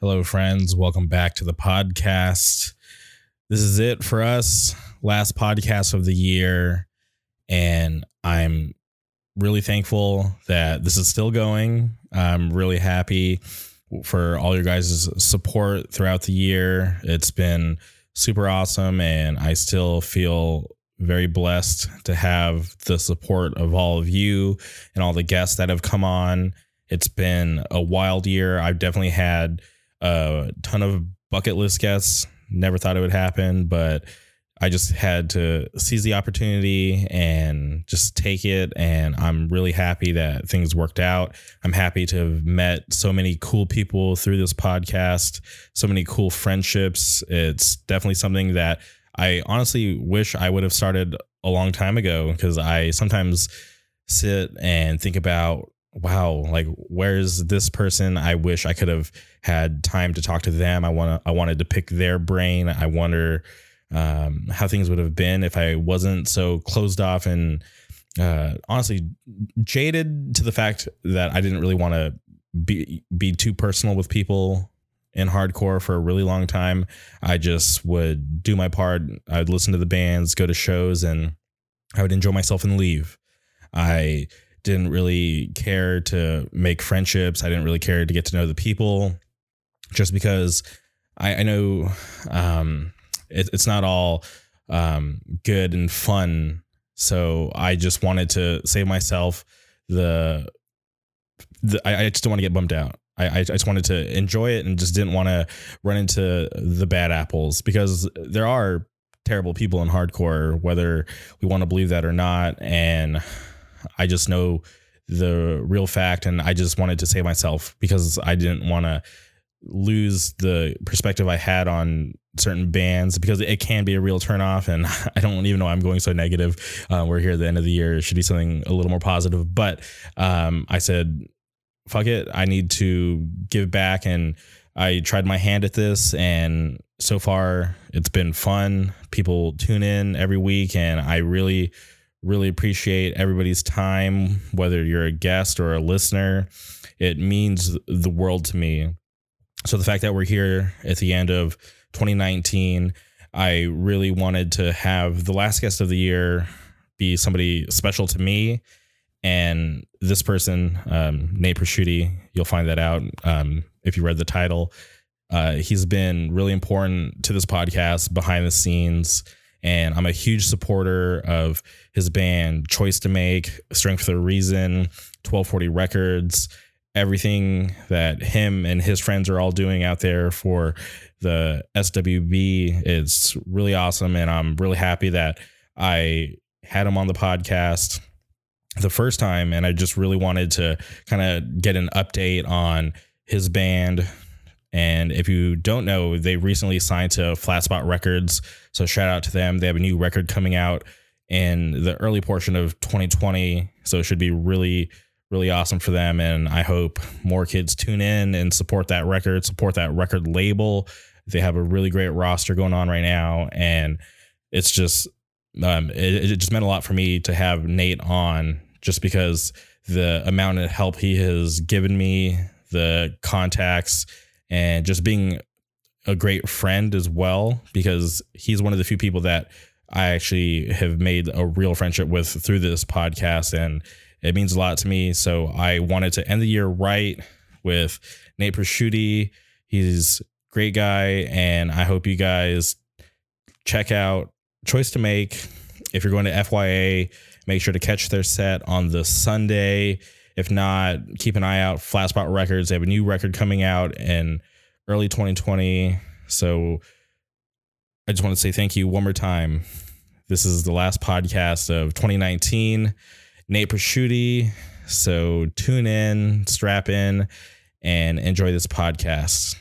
Hello, friends. Welcome back to the podcast. This is it for us. Last podcast of the year. And I'm really thankful that this is still going. I'm really happy for all your guys' support throughout the year. It's been super awesome. And I still feel very blessed to have the support of all of you and all the guests that have come on. It's been a wild year. I've definitely had a ton of bucket list guests. Never thought it would happen, but I just had to seize the opportunity and just take it. And I'm really happy that things worked out. I'm happy to have met so many cool people through this podcast, so many cool friendships. It's definitely something that I honestly wish I would have started a long time ago because I sometimes sit and think about wow, like where's this person? I wish I could have had time to talk to them. I want to, I wanted to pick their brain. I wonder um, how things would have been if I wasn't so closed off and uh, honestly jaded to the fact that I didn't really want to be be too personal with people in hardcore for a really long time. I just would do my part. I'd listen to the bands, go to shows, and I would enjoy myself and leave. I didn't really care to make friendships. I didn't really care to get to know the people just because I, I know um, it, it's not all um, good and fun. So I just wanted to save myself the, the I, I just don't want to get bummed out. I, I just wanted to enjoy it and just didn't want to run into the bad apples because there are terrible people in hardcore, whether we want to believe that or not. And I just know the real fact, and I just wanted to save myself because I didn't want to lose the perspective I had on certain bands because it can be a real turnoff. And I don't even know why I'm going so negative. Uh, we're here at the end of the year. It should be something a little more positive. But um, I said, fuck it. I need to give back. And I tried my hand at this. And so far, it's been fun. People tune in every week. And I really, really appreciate everybody's time, whether you're a guest or a listener. It means the world to me. So the fact that we're here at the end of 2019, I really wanted to have the last guest of the year be somebody special to me. And this person, um, Nate Prosciutti, you'll find that out um, if you read the title. Uh, he's been really important to this podcast behind the scenes and I'm a huge supporter of his band Choice to Make, Strength for a Reason, 1240 Records, everything that him and his friends are all doing out there for the SWB. It's really awesome. And I'm really happy that I had him on the podcast the first time. And I just really wanted to kind of get an update on his band, and if you don't know, they recently signed to Flat Spot Records. So shout out to them. They have a new record coming out in the early portion of 2020. So it should be really, really awesome for them. And I hope more kids tune in and support that record, support that record label. They have a really great roster going on right now. And it's just, um, it, it just meant a lot for me to have Nate on just because the amount of help he has given me, the contacts, and just being a great friend as well because he's one of the few people that I actually have made a real friendship with through this podcast and it means a lot to me. So I wanted to end the year right with Nate Prosciutti. He's a great guy and I hope you guys check out Choice to Make. If you're going to FYA, make sure to catch their set on the Sunday. If not, keep an eye out. Flat Spot Records. They have a new record coming out in early 2020. So I just want to say thank you one more time. This is the last podcast of 2019. Nate Prosciutti. So tune in, strap in, and enjoy this podcast.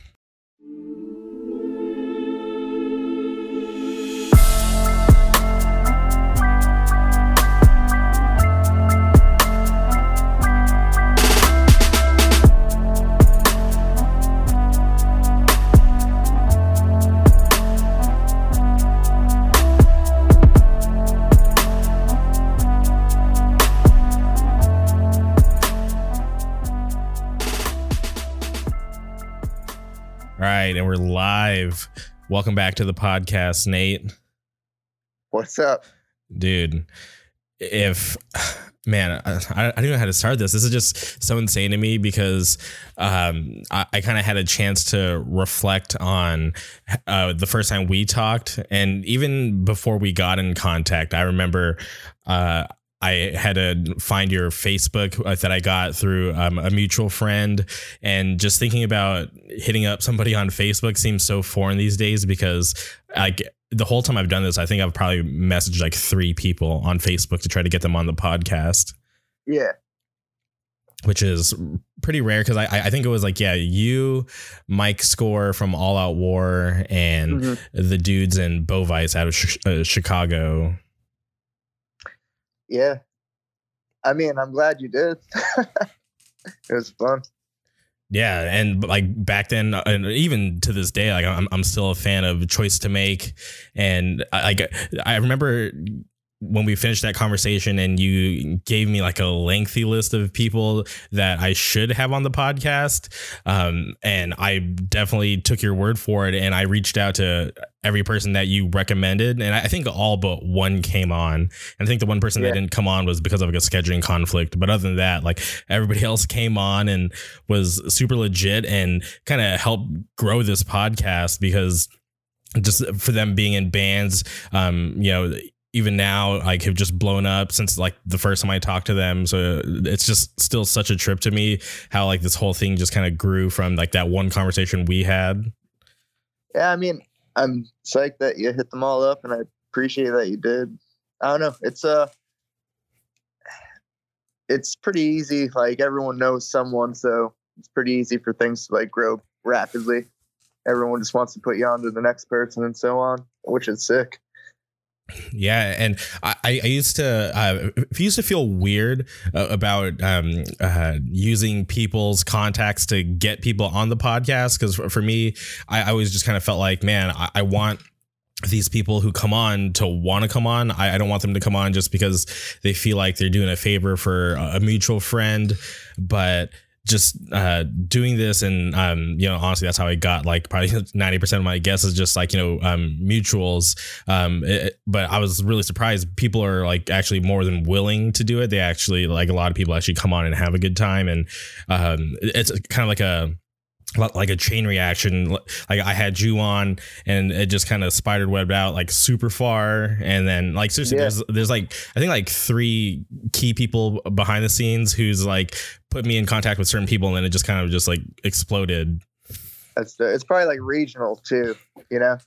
All right, and we're live. Welcome back to the podcast, Nate. What's up? Dude, if man, I, I don't know how to start this. This is just so insane to me because um, I, I kind of had a chance to reflect on uh, the first time we talked, and even before we got in contact, I remember uh, I had to find your Facebook uh, that I got through um, a mutual friend, and just thinking about hitting up somebody on Facebook seems so foreign these days because like the whole time I've done this, I think I've probably messaged like three people on Facebook to try to get them on the podcast. Yeah. Which is pretty rare because I I think it was like yeah you Mike Score from All Out War and mm-hmm. the dudes in Bovice out of sh- uh, Chicago yeah. I mean, I'm glad you did. it was fun. Yeah, and like back then, uh, and even to this day, like I'm I'm still a fan of Choice to Make, and like I remember when we finished that conversation and you gave me like a lengthy list of people that I should have on the podcast. Um, and I definitely took your word for it. And I reached out to every person that you recommended. And I think all but one came on. And I think the one person yeah. that didn't come on was because of like a scheduling conflict. But other than that, like everybody else came on and was super legit and kind of helped grow this podcast because just for them being in bands, um, you know, even now like have just blown up since like the first time I talked to them. So it's just still such a trip to me how like this whole thing just kind of grew from like that one conversation we had. Yeah, I mean, I'm psyched that you hit them all up and I appreciate that you did. I don't know. It's uh it's pretty easy. Like everyone knows someone, so it's pretty easy for things to like grow rapidly. Everyone just wants to put you on to the next person and so on, which is sick. Yeah, and I, I used to uh, used to feel weird uh, about um, uh, using people's contacts to get people on the podcast because for, for, me, I, I always just kind of felt like, man, I, I want these people who come on to want to come on. I, I, don't want them to come on just because they feel like they're doing a favor for a, a mutual friend, but just uh, doing this and um, you know honestly that's how I got like probably 90% of my guesses just like you know um, mutuals. Um, it, but I was really surprised. People are like actually more than willing to do it. They actually like a lot of people actually come on and have a good time. And um, it's kind of like a like a chain reaction. Like I had you on, and it just kind of spider webbed out like super far, and then like seriously, yeah. there's there's like I think like three key people behind the scenes who's like put me in contact with certain people, and then it just kind of just like exploded. That's it's probably like regional too, you know.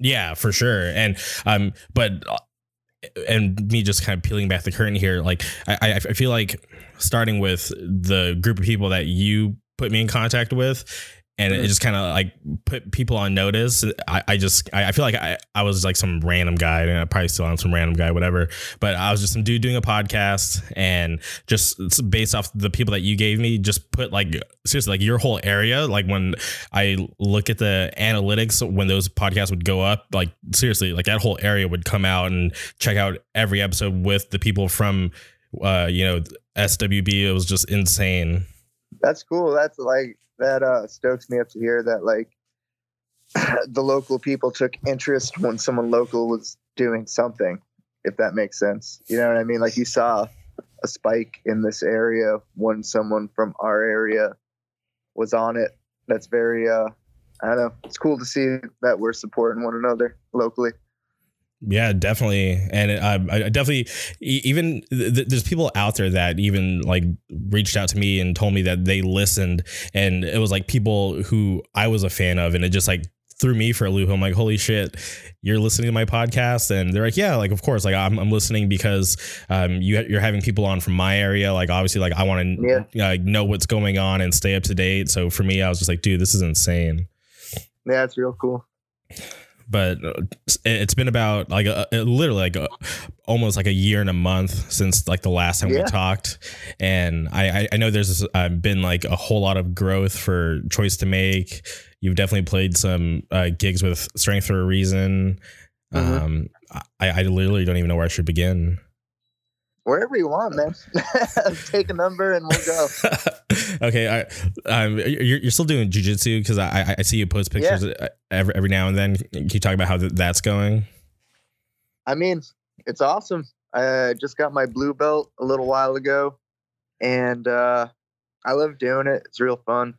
Yeah, for sure, and um, but uh, and me just kind of peeling back the curtain here, like I I feel like starting with the group of people that you put me in contact with and it just kind of like put people on notice. I, I just I, feel like I, I was like some random guy, and I probably still am some random guy, whatever. But I was just some dude doing a podcast, and just based off the people that you gave me, just put like seriously like your whole area. Like when I look at the analytics when those podcasts would go up, like seriously, like that whole area would come out and check out every episode with the people from uh you know SWB. It was just insane that's cool. That's like that uh stokes me up to hear that like the local people took interest when someone local was doing something, if that makes sense. You know what I mean? Like you saw a spike in this area when someone from our area was on it. That's very uh I don't know. It's cool to see that we're supporting one another locally. Yeah, definitely, and I definitely even th- there's people out there that even like reached out to me and told me that they listened, and it was like people who I was a fan of, and it just like threw me for a loop. I'm like, holy shit, you're listening to my podcast, and they're like, yeah, like of course, like I'm, I'm listening because um you you're having people on from my area, like obviously, like I want to yeah. uh, know what's going on and stay up to date. So for me, I was just like, dude, this is insane. Yeah, it's real cool but uh, it's been about like a, literally like a, almost like a year and a month since like the last time yeah. we talked and i i know there's uh, been like a whole lot of growth for choice to make you've definitely played some uh, gigs with strength for a reason mm-hmm. um I, I literally don't even know where i should begin Wherever you want, man. Take a number and we'll go. okay, I, um, you're, you're still doing jujitsu because I I see you post pictures yeah. every every now and then. Can you talk about how that's going? I mean, it's awesome. I just got my blue belt a little while ago, and uh, I love doing it. It's real fun.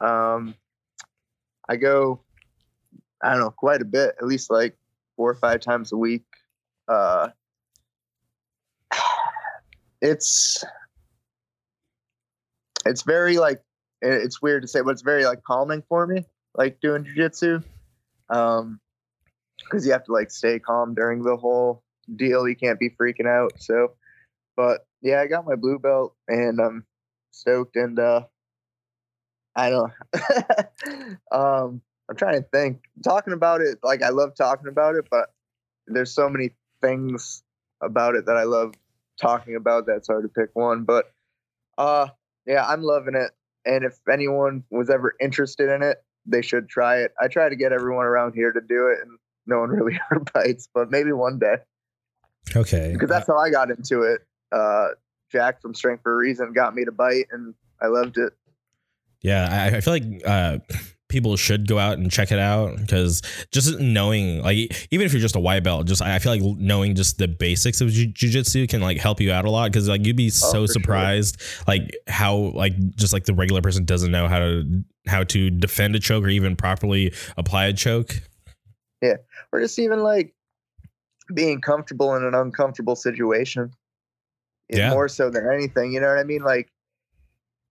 Um, I go, I don't know, quite a bit, at least like four or five times a week. Uh, it's it's very like it's weird to say, but it's very like calming for me, like doing jujitsu. Um, because you have to like stay calm during the whole deal. You can't be freaking out. So, but yeah, I got my blue belt and I'm stoked. And uh, I don't. um, I'm trying to think. Talking about it, like I love talking about it, but there's so many things about it that I love talking about. That's hard to pick one, but uh, yeah, I'm loving it. And if anyone was ever interested in it, they should try it. I try to get everyone around here to do it, and no one really ever bites, but maybe one day. Okay. Because that's how I got into it. Uh, Jack from Strength for a Reason got me to bite, and I loved it. Yeah, I, I feel like uh, people should go out and check it out because just knowing like even if you're just a white belt just i feel like knowing just the basics of jiu-jitsu can like help you out a lot because like you'd be oh, so surprised sure. like how like just like the regular person doesn't know how to how to defend a choke or even properly apply a choke yeah or just even like being comfortable in an uncomfortable situation yeah. more so than anything you know what i mean like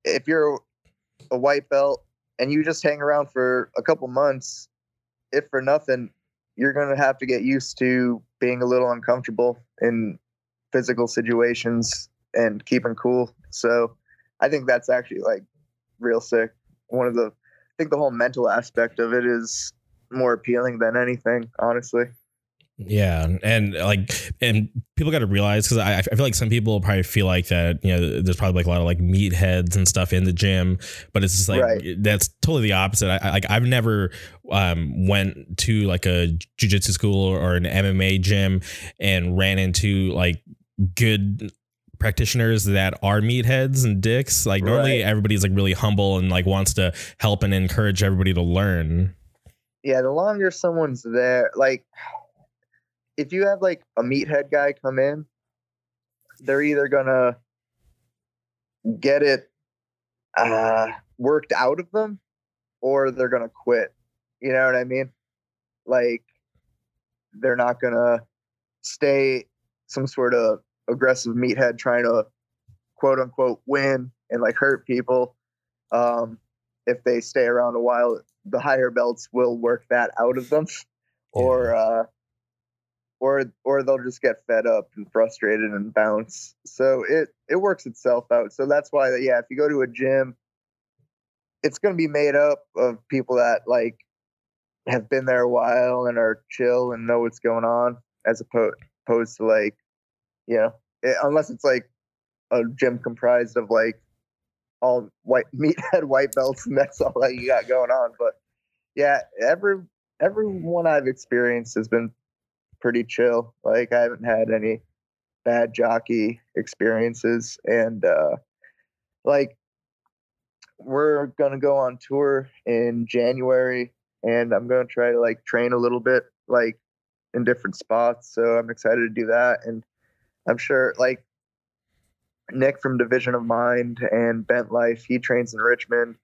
if you're a white belt and you just hang around for a couple months, if for nothing, you're going to have to get used to being a little uncomfortable in physical situations and keeping cool. So I think that's actually like real sick. One of the, I think the whole mental aspect of it is more appealing than anything, honestly. Yeah, and like, and people got to realize because I, I feel like some people probably feel like that you know there's probably like a lot of like meatheads and stuff in the gym, but it's just like right. that's totally the opposite. I, like I've never um went to like a jujitsu school or an MMA gym and ran into like good practitioners that are meatheads and dicks. Like normally right. everybody's like really humble and like wants to help and encourage everybody to learn. Yeah, the longer someone's there, like if you have like a meathead guy come in, they're either gonna get it uh, worked out of them or they're gonna quit. You know what I mean? Like they're not gonna stay some sort of aggressive meathead trying to quote unquote win and like hurt people. Um, if they stay around a while, the higher belts will work that out of them. Or uh, or or they'll just get fed up and frustrated and bounce. So it it works itself out. So that's why yeah, if you go to a gym, it's going to be made up of people that like have been there a while and are chill and know what's going on, as opposed opposed to like, you know, it, unless it's like a gym comprised of like all white meathead white belts and that's all that you got going on. But yeah, every everyone I've experienced has been pretty chill. Like I haven't had any bad jockey experiences and uh like we're to go on tour in January and I'm to try to like train a little bit like in different spots. So I'm excited to do that and I'm sure like Nick from Division of Mind and Bent Life, he trains in Richmond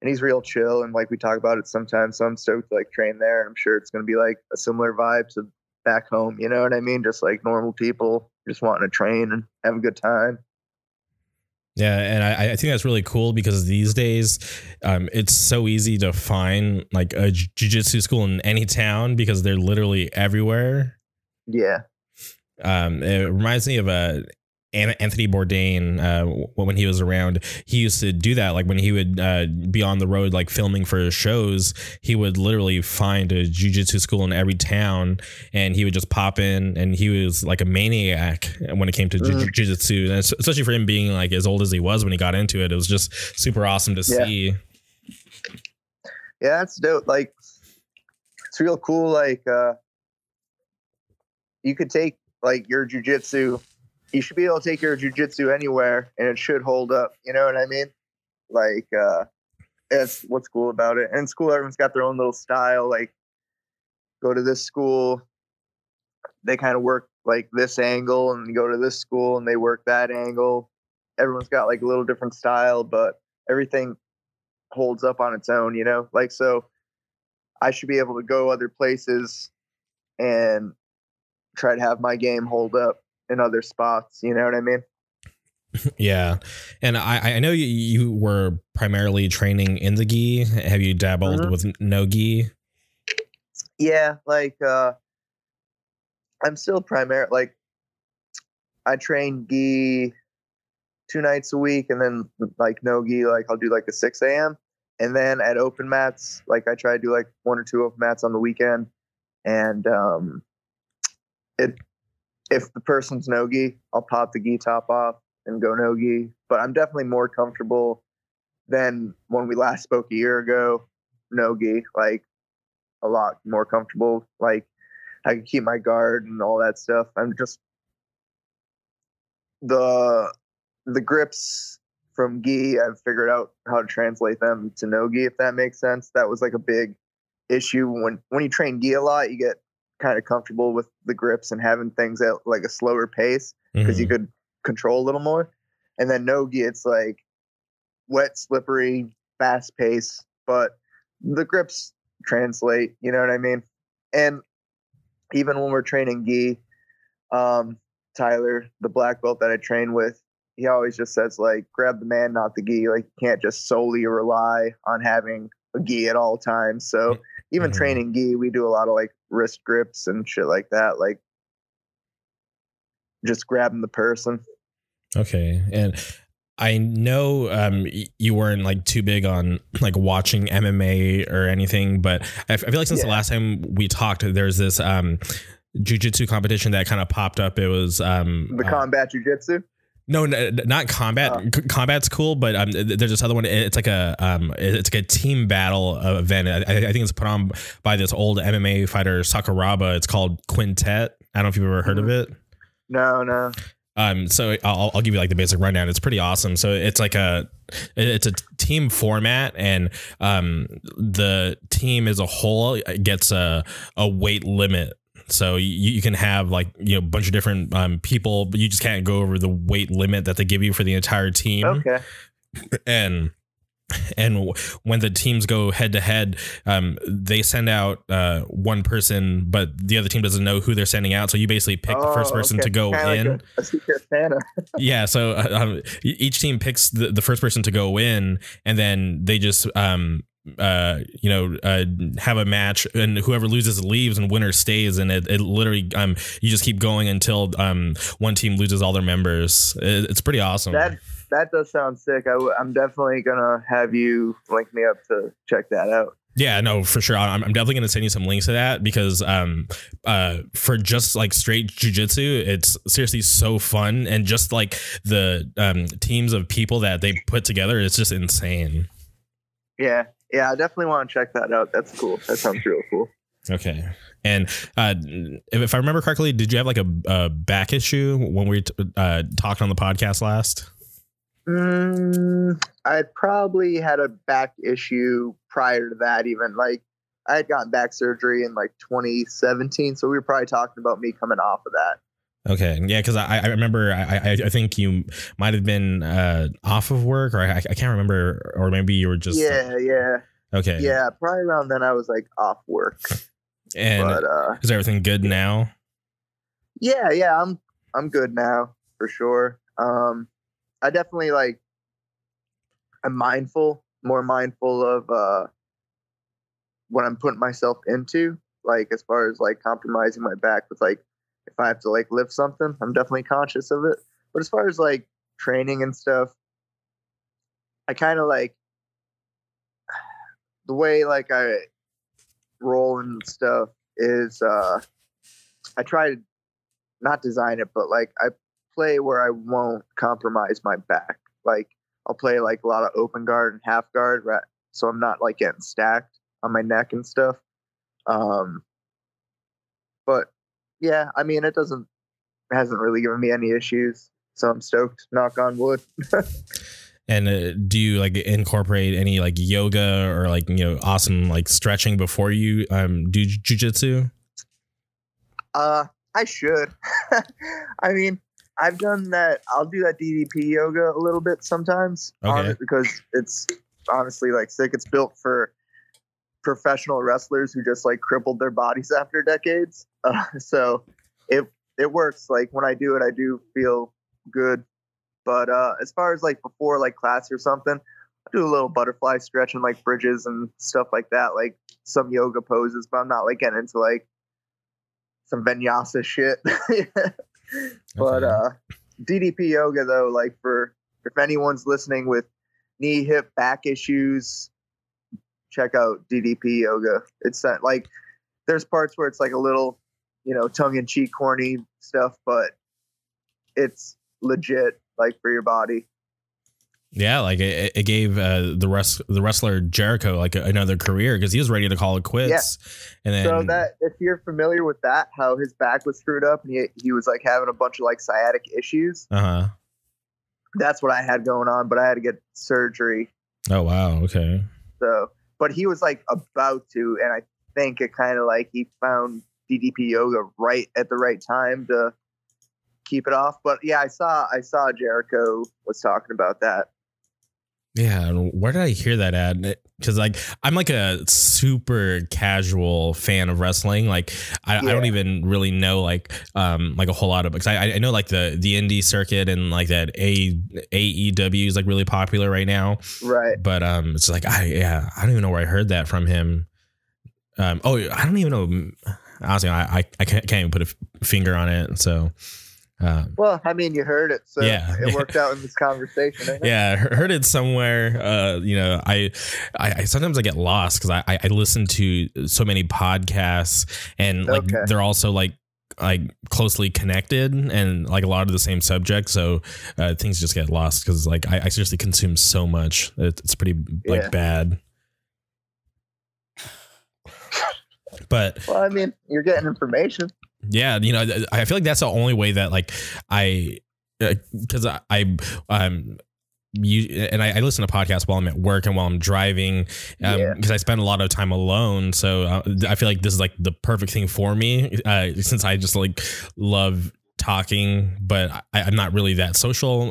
and he's real chill and like we talk about it sometimes. So I'm stoked to like train there. I'm sure it's to be like a similar vibe to back home. You know what I mean? Just like normal people, just wanting to train and have a good time. Yeah, and I, I think that's really cool because these days, um, it's so easy to find like a jujitsu school in any town because they're literally everywhere. Yeah. Um, it reminds me of a Anthony Bourdain, uh, when he was around, he used to do that. Like when he would uh, be on the road, like filming for his shows, he would literally find a jujitsu school in every town, and he would just pop in. And he was like a maniac when it came to mm. jujitsu, and especially for him being like as old as he was when he got into it. It was just super awesome to yeah. see. Yeah, that's dope. Like it's real cool. Like uh, you could take like your jujitsu you should be able to take your jujitsu anywhere and it should hold up. You know what I mean? Like, uh, that's what's cool about it. And in school, everyone's got their own little style. Like, go to this school, they kind of work like this angle, and go to this school and they work that angle. Everyone's got like a little different style, but everything holds up on its own, you know? Like, so I should be able to go other places and try to have my game hold up in other spots. You know what I mean? Yeah, and I I know you, you were primarily training in the gi. Have you dabbled Mhm. with no gi? Yeah, like uh I'm still primary like I train gi two nights a week and then like no gi like I'll do like a six AM. And then at open mats, like I try to do like one or two open mats on the weekend. And um it if the person's no gi, I'll pop the gi top off and go no gi. But I'm definitely more comfortable than when we last spoke a year ago, no gi. Like a lot more comfortable. Like I can keep my guard and all that stuff. I'm just the the grips from gi. I've figured out how to translate them to no gi. If that makes sense, that was like a big issue when when you train gi a lot. You get kind of comfortable with the grips and having things at like a slower pace because you Mhm. could control a little more. And then no gi, it's like wet, slippery, fast pace, but the grips translate. You know what I mean? And even when we're training gi, um, Tyler, the black belt that I train with, he always just says like, grab the man, not the gi. Like you can't just solely rely on having a gi at all times. So even Mhm. training gi, we do a lot of like wrist grips and shit like that. Like just grabbing the person. Okay, and I know um, you weren't like too big on like watching MMA or anything, but I, feel like since the last time we talked, there's this um, jujitsu competition that kind of popped up. It was um, The uh, combat jujitsu. No, not combat. Oh. C- Combat's cool, but um, there's this other one. It's like a um, it's like a team battle event. I, I think it's put on by this old MMA fighter Sakuraba. It's called Quintet. I don't know if you've ever heard of it. No, no. Um, so I'll, I'll give you like the basic rundown. It's pretty awesome. So it's like a, it's a team format, and um, the team as a whole gets a a weight limit. So you, you can have like you know a bunch of different um, people, but you just can't go over the weight limit that they give you for the entire team. Okay. And and when the teams go head to head, um, they send out uh, one person, but the other team doesn't know who they're sending out. So you basically pick the first Oh, person okay. to go Kinda like in a, a secret Santa. yeah so uh, um, each team picks the, the first person to go in and then they just um uh you know uh have a match and whoever loses leaves and winner stays. And it, it literally um you just keep going until um one team loses all their members. It, it's pretty awesome. That that does sound sick. I w- I'm definitely gonna have you link me up to check that out. yeah no for sure. I'm, I'm definitely gonna send you some links to that because um uh for just like straight jujitsu it's seriously so fun. And just like the um teams of people that they put together it's just insane. Yeah, yeah. I definitely want to check that out. That's cool. That sounds real cool. Okay. And uh, if, I remember correctly, did you have like a, a back issue when we t- uh, talked on the podcast last? Mm, I probably had a back issue prior to that. Even like I had gotten back surgery in like 2017, so we were probably talking about me coming off of that. Okay. Yeah. Cause I, I remember, I, I, I think you might have been uh, off of work or I, I can't remember, or maybe you were just. yeah, yeah, Okay. yeah. Probably around then I was like off work, And but uh, is everything good now? yeah, yeah. I'm I'm good now for sure. Um, I definitely like. I'm mindful, more mindful of uh, what I'm putting myself into. Like as far as like compromising my back with like if I have to like lift something, I'm definitely conscious of it. But as far as like training and stuff, I kind of like the way like I roll and stuff is uh I try to not design it, but like I play where I won't compromise my back. Like I'll play like a lot of open guard and half guard, right? So I'm not like getting stacked on my neck and stuff. Um, but yeah, I mean, it doesn't hasn't really given me any issues. So I'm stoked. Knock on wood. And uh, do you like incorporate any like yoga or like you know awesome like stretching before you um do jujitsu? Uh, I should. I mean, I've done that. I'll do that DDP yoga a little bit sometimes, Okay. because it's honestly like sick. It's built for professional wrestlers who just like crippled their bodies after decades. Uh, so it it works. Like when I do it, I do feel good. But uh, as far as like before like class or something, I do a little butterfly stretch and like bridges and stuff like that, like some yoga poses. But I'm not like getting into like some vinyasa shit. but uh, DDP yoga though, like for if anyone's listening with knee, hip, back issues, check out DDP yoga. It's that like there's parts where it's like a little, you know, tongue in cheek, corny stuff, but it's legit like for your body. Yeah, like it, it gave uh, the rest the wrestler Jericho like another career because he was ready to call it quits. And then so that if you're familiar with that, how his back was screwed up and he he was like having a bunch of like sciatic issues. uh huh. That's what I had going on, but I had to get surgery. Oh wow. Okay. So, but he was like about to, and I think it kind of like he found DDP yoga right at the right time to keep it off. But yeah, I saw I saw Jericho was talking about that. Yeah, where did I hear that at? Because like I'm like a super casual fan of wrestling. Like I, I don't even really know like um like a whole lot of because I I know like the the indie circuit and like that a AEW is like really popular right now. Right. But um it's like I yeah I don't even know where I heard that from him. Um oh I don't even know honestly I I, I can't, can't even put a finger on it. So um Well, I mean, you heard it, so Yeah. it worked out in this conversation. yeah he- heard it somewhere uh you know i i, I sometimes i get lost because I, I i listen to so many podcasts and like Okay. they're also like like closely connected and like a lot of the same subject so uh, things just get lost because like I, I seriously consume so much it, it's pretty like Yeah. bad but Well, I mean, you're getting information. Yeah, you know, I feel like that's the only way that like I because I, I um you and I, I listen to podcasts while I'm at work and while I'm driving um Yeah. because I spend a lot of time alone so uh, I feel like this is like the perfect thing for me uh since I just like love talking but I, I'm not really that social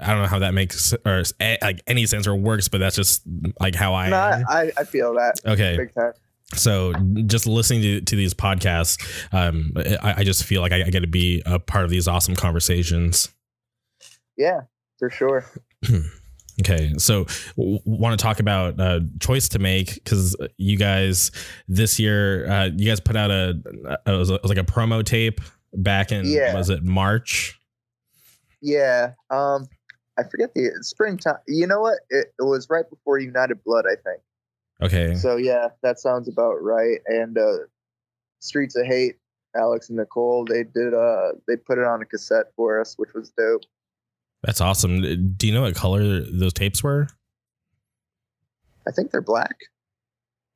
I don't know how that makes or like any sense or works but that's just like how I no, am. I, I, I feel that okay big time. So just listening to, to these podcasts um I, I just feel like I, I get to be a part of these awesome conversations Yeah, for sure. okay so w- want to talk about uh choice to make because you guys this year uh you guys put out a, a it, was, it was like a promo tape back in Yeah. was it march Yeah. Um, I forget the springtime. You know what? It, it was right before United Blood, I think. Okay So yeah, that sounds about right. And uh, Streets of Hate, Alex and Nicole, they did. Uh, they put it on a cassette for us, which was dope. that's awesome do you know what color those tapes were I think they're black.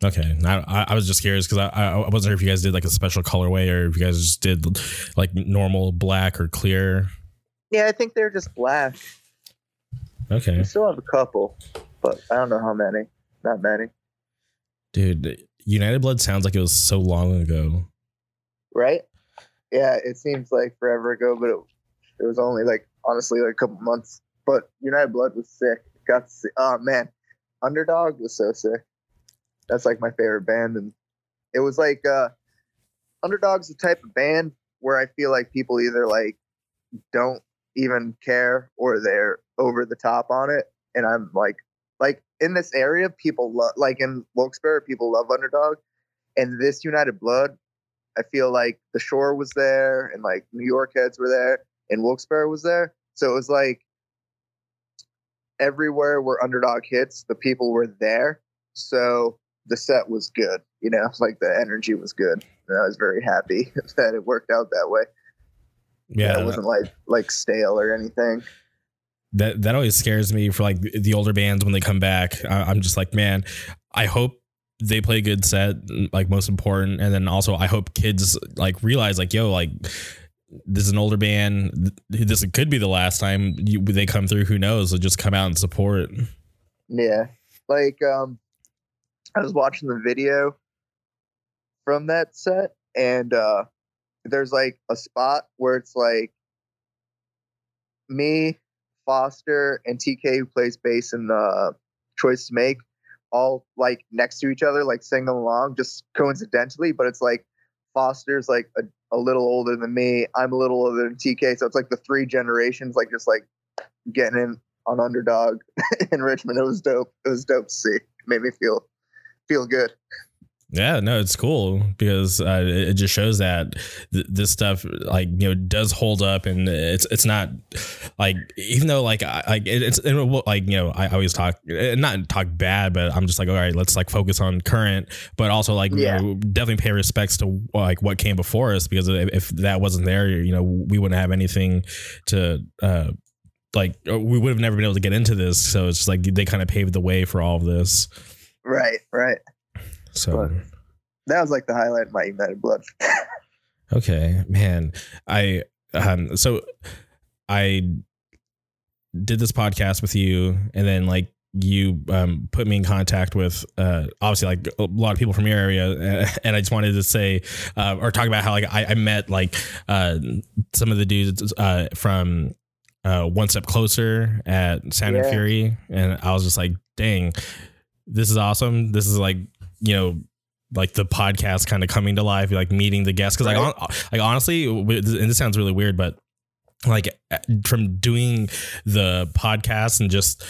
Okay, I, I- was just curious because I, I I wasn't sure if you guys did like a special colorway or if you guys just did like normal black or clear. Yeah, I think they're just black. Okay, We still have a couple, but I don't know how many. Not many, dude, United Blood sounds like it was so long ago. right? Yeah, it seems like forever ago, but it, it was only like honestly like a couple months. But United Blood was sick. Got see, oh man, Underdog was so sick. That's like my favorite band, and it was like uh, Underdog's the type of band where I feel like people either like don't even care or they're over the top on it, and I'm like in this area, people love like in Wilkes-Barre, people love Underdog, and this United Blood, I feel like the Shore was there, and like New York heads were there, and Wilkes-Barre was there, so it was like everywhere where Underdog hits, the people were there, so the set was good. You know, like the energy was good. And I was very happy that it worked out that way. Yeah, it wasn't like like stale or anything. That that always scares me for like the older bands when they come back. I, I'm just like, man, I hope they play a good set, like most important, and then also I hope kids like realize like, yo, like this is an older band. This could be the last time you, they come through. Who knows? They'll just come out and support. Yeah. Like um I was watching the video from that set and uh there's like a spot where it's like me, Foster, and TK who plays bass in the Choice to Make all like next to each other, like singing along just coincidentally, but it's like Foster's like a, a little older than me. I'm a little older than TK. So it's like the three generations, like just like getting in on underdog in Richmond. It was dope. It was dope to see. It made me feel feel good. Yeah, no, it's cool because uh, it just shows that th- this stuff like you know does hold up, and it's it's not like even though like I, like it, it's it, like you know I always talk eh, not talk bad, but I'm just like all right, let's like focus on current, but also like Yeah. you know, definitely pay respects to like what came before us because if, if that wasn't there, you know, we wouldn't have anything to. uh like we would have never been able to get into this, so it's just like they kind of paved the way for all of this. Right, right. So But- That was like the highlight of my United Blood. Okay, man. I um so I did this podcast with you and then like you um put me in contact with uh obviously like a lot of people from your area and I just wanted to say uh, or talk about how like I, I met like uh some of the dudes uh from uh one step closer at Sound and Yeah. Fury and I was just like dang this is awesome this is like you know like the podcast kind of coming to life, like meeting the guests. Because like, Right. hon- like honestly, and this sounds really weird, but like from doing the podcast and just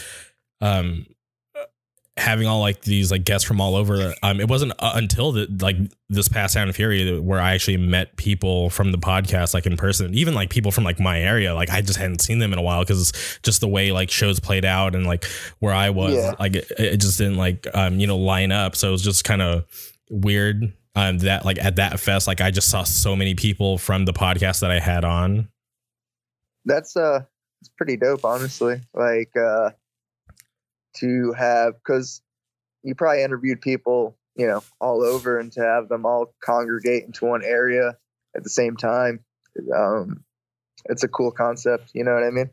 um having all like these like guests from all over um it wasn't uh, until the like this past sound and fury where i actually met people from the podcast like in person even like people from like my area like i just hadn't seen them in a while because just the way like shows played out and like where i was Yeah. like it, it just didn't like um you know line up so it was just kind of weird um that like at that fest like i just saw so many people from the podcast that i had on That's uh it's pretty dope, honestly. Like uh to have because you probably interviewed people, you know, all over and to have them all congregate into one area at the same time. Um it's a cool concept, you know what I mean?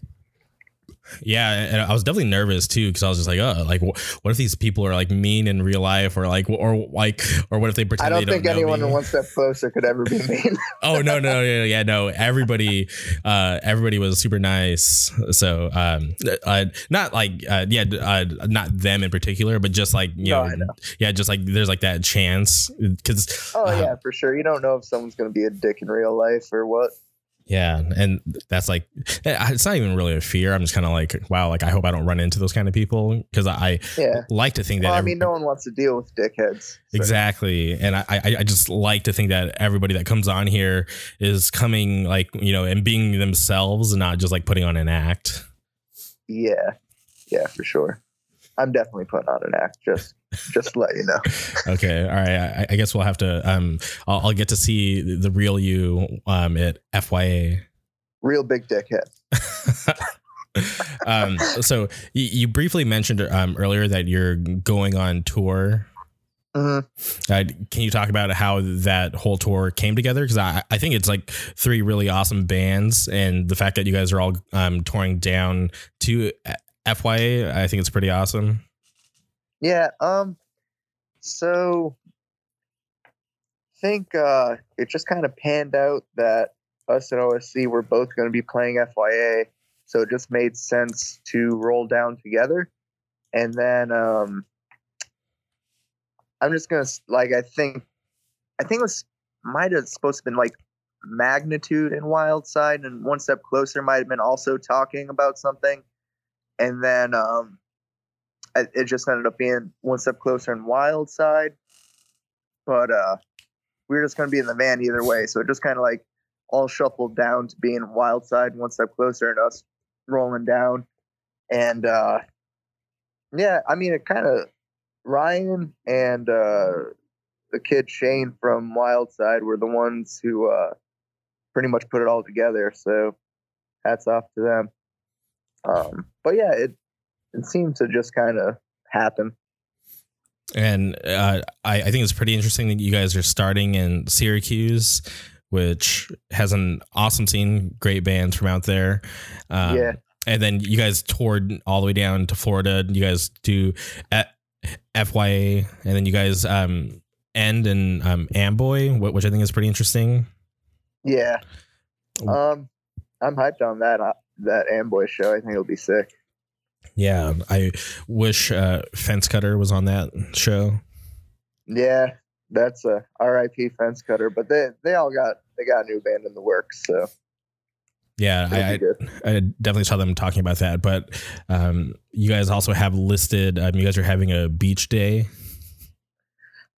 Yeah, and I was definitely nervous too because I was just like, oh, like wh- what if these people are like mean in real life, or like, or like, or what if they pretend I don't think don't know anyone me? one step closer could ever be mean. oh no, no, yeah, yeah, no. Everybody, uh, everybody was super nice. So, um, uh, not like, uh, yeah, uh, not them in particular, but just like you No, know, know. yeah, just like there's like that chance because oh uh, yeah, for sure. You don't know if someone's gonna be a dick in real life or what. Yeah, and that's like it's not even really a fear. I'm just kind of like, wow, like I hope I don't run into those kind of people because I Yeah. like to think that. Well, I every- mean, no one wants to deal with dickheads. so- Exactly, and I I just like to think that everybody that comes on here is coming like you know and being themselves and not just like putting on an act. Yeah, yeah, for sure. I'm definitely putting on an act. Just, just to let you know. Okay, all right. I, I guess we'll have to. Um, I'll, I'll get to see the, real you um at FYA. Real big dickhead. um, so you, you briefly mentioned um earlier that you're going on tour. hmm Uh, can you talk about how that whole tour came together? Because I, I think it's like three really awesome bands, and the fact that you guys are all um, touring down to FYA, I think it's pretty awesome. Yeah. Um. So, I think uh, it just kind of panned out that us and OSC were both going to be playing FYA, so it just made sense to roll down together. And then um, I'm just gonna like I think I think it was might have supposed to have been like magnitude and wild side and one step closer might have been also talking about something and then um it just ended up being one step closer and wild side but uh we were just going to be in the van either way so it just kind of like all shuffled down to being wild side one step closer and us rolling down. And uh yeah i mean it kind of ryan and uh the kid shane from wild side were the ones who uh pretty much put it all together so hats off to them. Um but yeah it it seemed to just kind of happen And uh, I, I think it's pretty interesting that you guys are starting in Syracuse which has an awesome scene, great bands from out there. Um, yeah. And then you guys toured all the way down to Florida. You guys do at FYA, and then you guys um, end in um, Amboy, which I think is pretty interesting. Yeah. Um, I'm hyped on that uh, that Amboy show. I think it'll be sick. Yeah, I wish uh, Fence Cutter was on that show. Yeah, that's a R.I.P. Fence Cutter, but they they all got they got a new band in the works, so Yeah, I. I definitely saw them talking about that. But um, you guys also have listed. Um, you guys are having a beach day.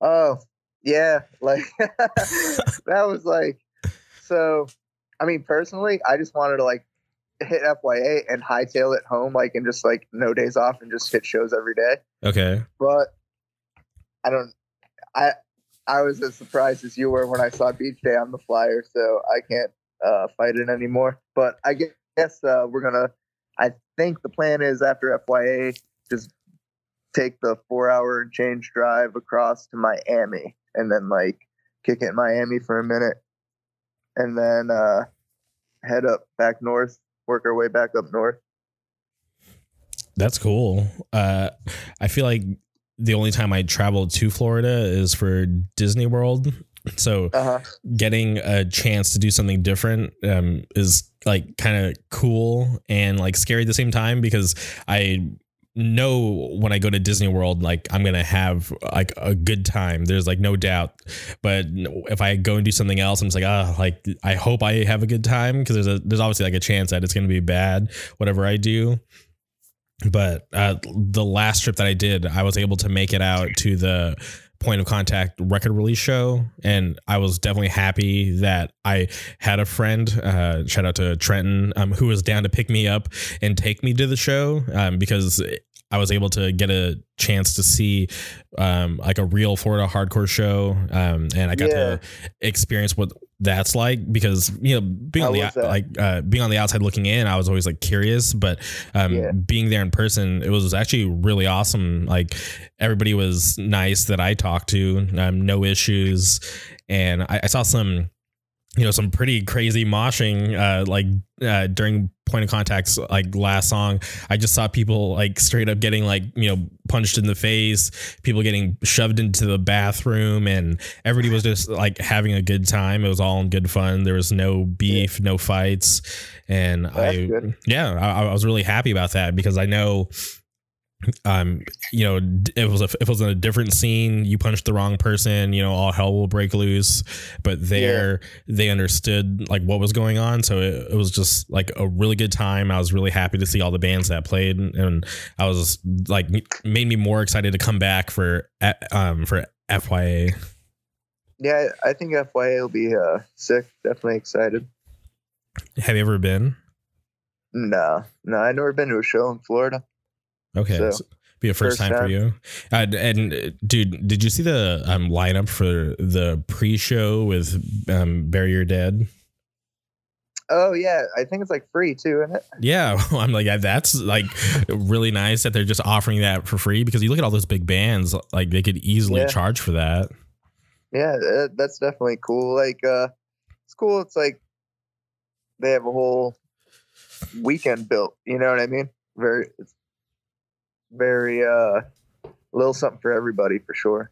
Oh, yeah. Like that was like so I mean personally, I just wanted to like hit FYA and hightail it home like and just like no days off and just hit shows every day. Okay. But I don't I I was as surprised as you were when I saw Beach Day on the flyer, so I can't uh, fight it anymore. But I guess uh, we're gonna. I think the plan is after FYA, just take the four-hour and change drive across to Miami, and then like kick it in Miami for a minute, and then uh, head up back north, work our way back up north. That's cool. Uh, I feel like the only time I traveled to Florida is for Disney World. So Uh huh. getting a chance to do something different um, is like kind of cool and like scary at the same time because I know when I go to Disney World, like I'm gonna have like a good time. There's like no doubt. But if I go and do something else, I'm just like, ah, like I hope I have a good time because there's a there's obviously like a chance that it's gonna be bad, whatever I do. But uh, the last trip that I did, I was able to make it out to the point of contact record release show and i was definitely happy that i had a friend uh, shout out to trenton um, who was down to pick me up and take me to the show um, because i was able to get a chance to see um, like a real florida hardcore show um, and i got Yeah. to experience what that's like because you know being How on the like uh, being on the outside looking in i was always like curious but um, Yeah. being there in person it was actually really awesome. Like everybody was nice that i talked to um, no issues. And I, I saw some you know some pretty crazy moshing uh like uh during point of contacts like last song. I just saw people like straight up getting like you know punched in the face people getting shoved into the bathroom and everybody was just like having a good time. It was all in good fun. There was no beef no fights and i good. yeah I, I was really happy about that because i know um you know if it was a, if it was in a different scene. You punched the wrong person you know all hell will break loose. But there they understood like what was going on. So it, it was just like a really good time. I was really happy to see all the bands that played. And i was like made me more excited to come back for um for fya Yeah, I think FYA will be uh, sick. Definitely excited. have you ever been? No, no, I've never been to a show in Florida. Okay So, so be a first, first time, for you uh, and uh, dude did you see the um lineup for the pre-show with um bury your dead Oh yeah, I think it's like free too, isn't it? Yeah, I'm like that's like really nice that they're just offering that for free because you look at all those big bands, like they could easily Yeah. charge for that. Yeah, uh, that's definitely cool. Like, uh, it's cool. It's like they have a whole weekend built. You know what I mean? Very, it's very uh, little something for everybody for sure.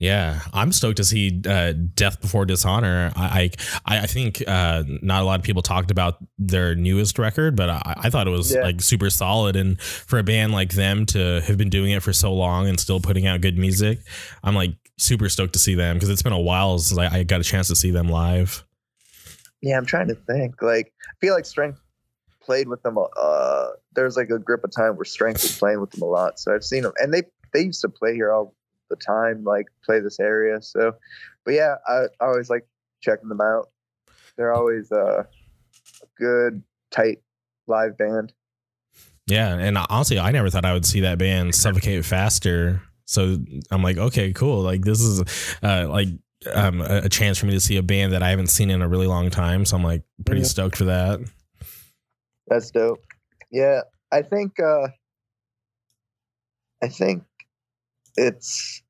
Yeah, I'm stoked to see uh, Death Before Dishonor. I I, I think uh, not a lot of people talked about their newest record, but I, I thought it was Yeah. like super solid. And for a band like them to have been doing it for so long and still putting out good music, I'm like super stoked to see them because it's been a while since I, I got a chance to see them live. Yeah, I'm trying to think. Like, I feel like Strength played with them. Uh, there's like a grip of time where Strength was playing with them a lot. So I've seen them, and they they used to play here all the time, like play this area. So, but yeah, I, I always like checking them out. They're always uh, a good, tight live band. Yeah, and honestly, I never thought I would see that band suffocate faster. So I'm like, okay, cool. Like this is uh, like um, a, a chance for me to see a band that I haven't seen in a really long time. So I'm like pretty Yeah. stoked for that. That's dope. Yeah, I think uh I think it's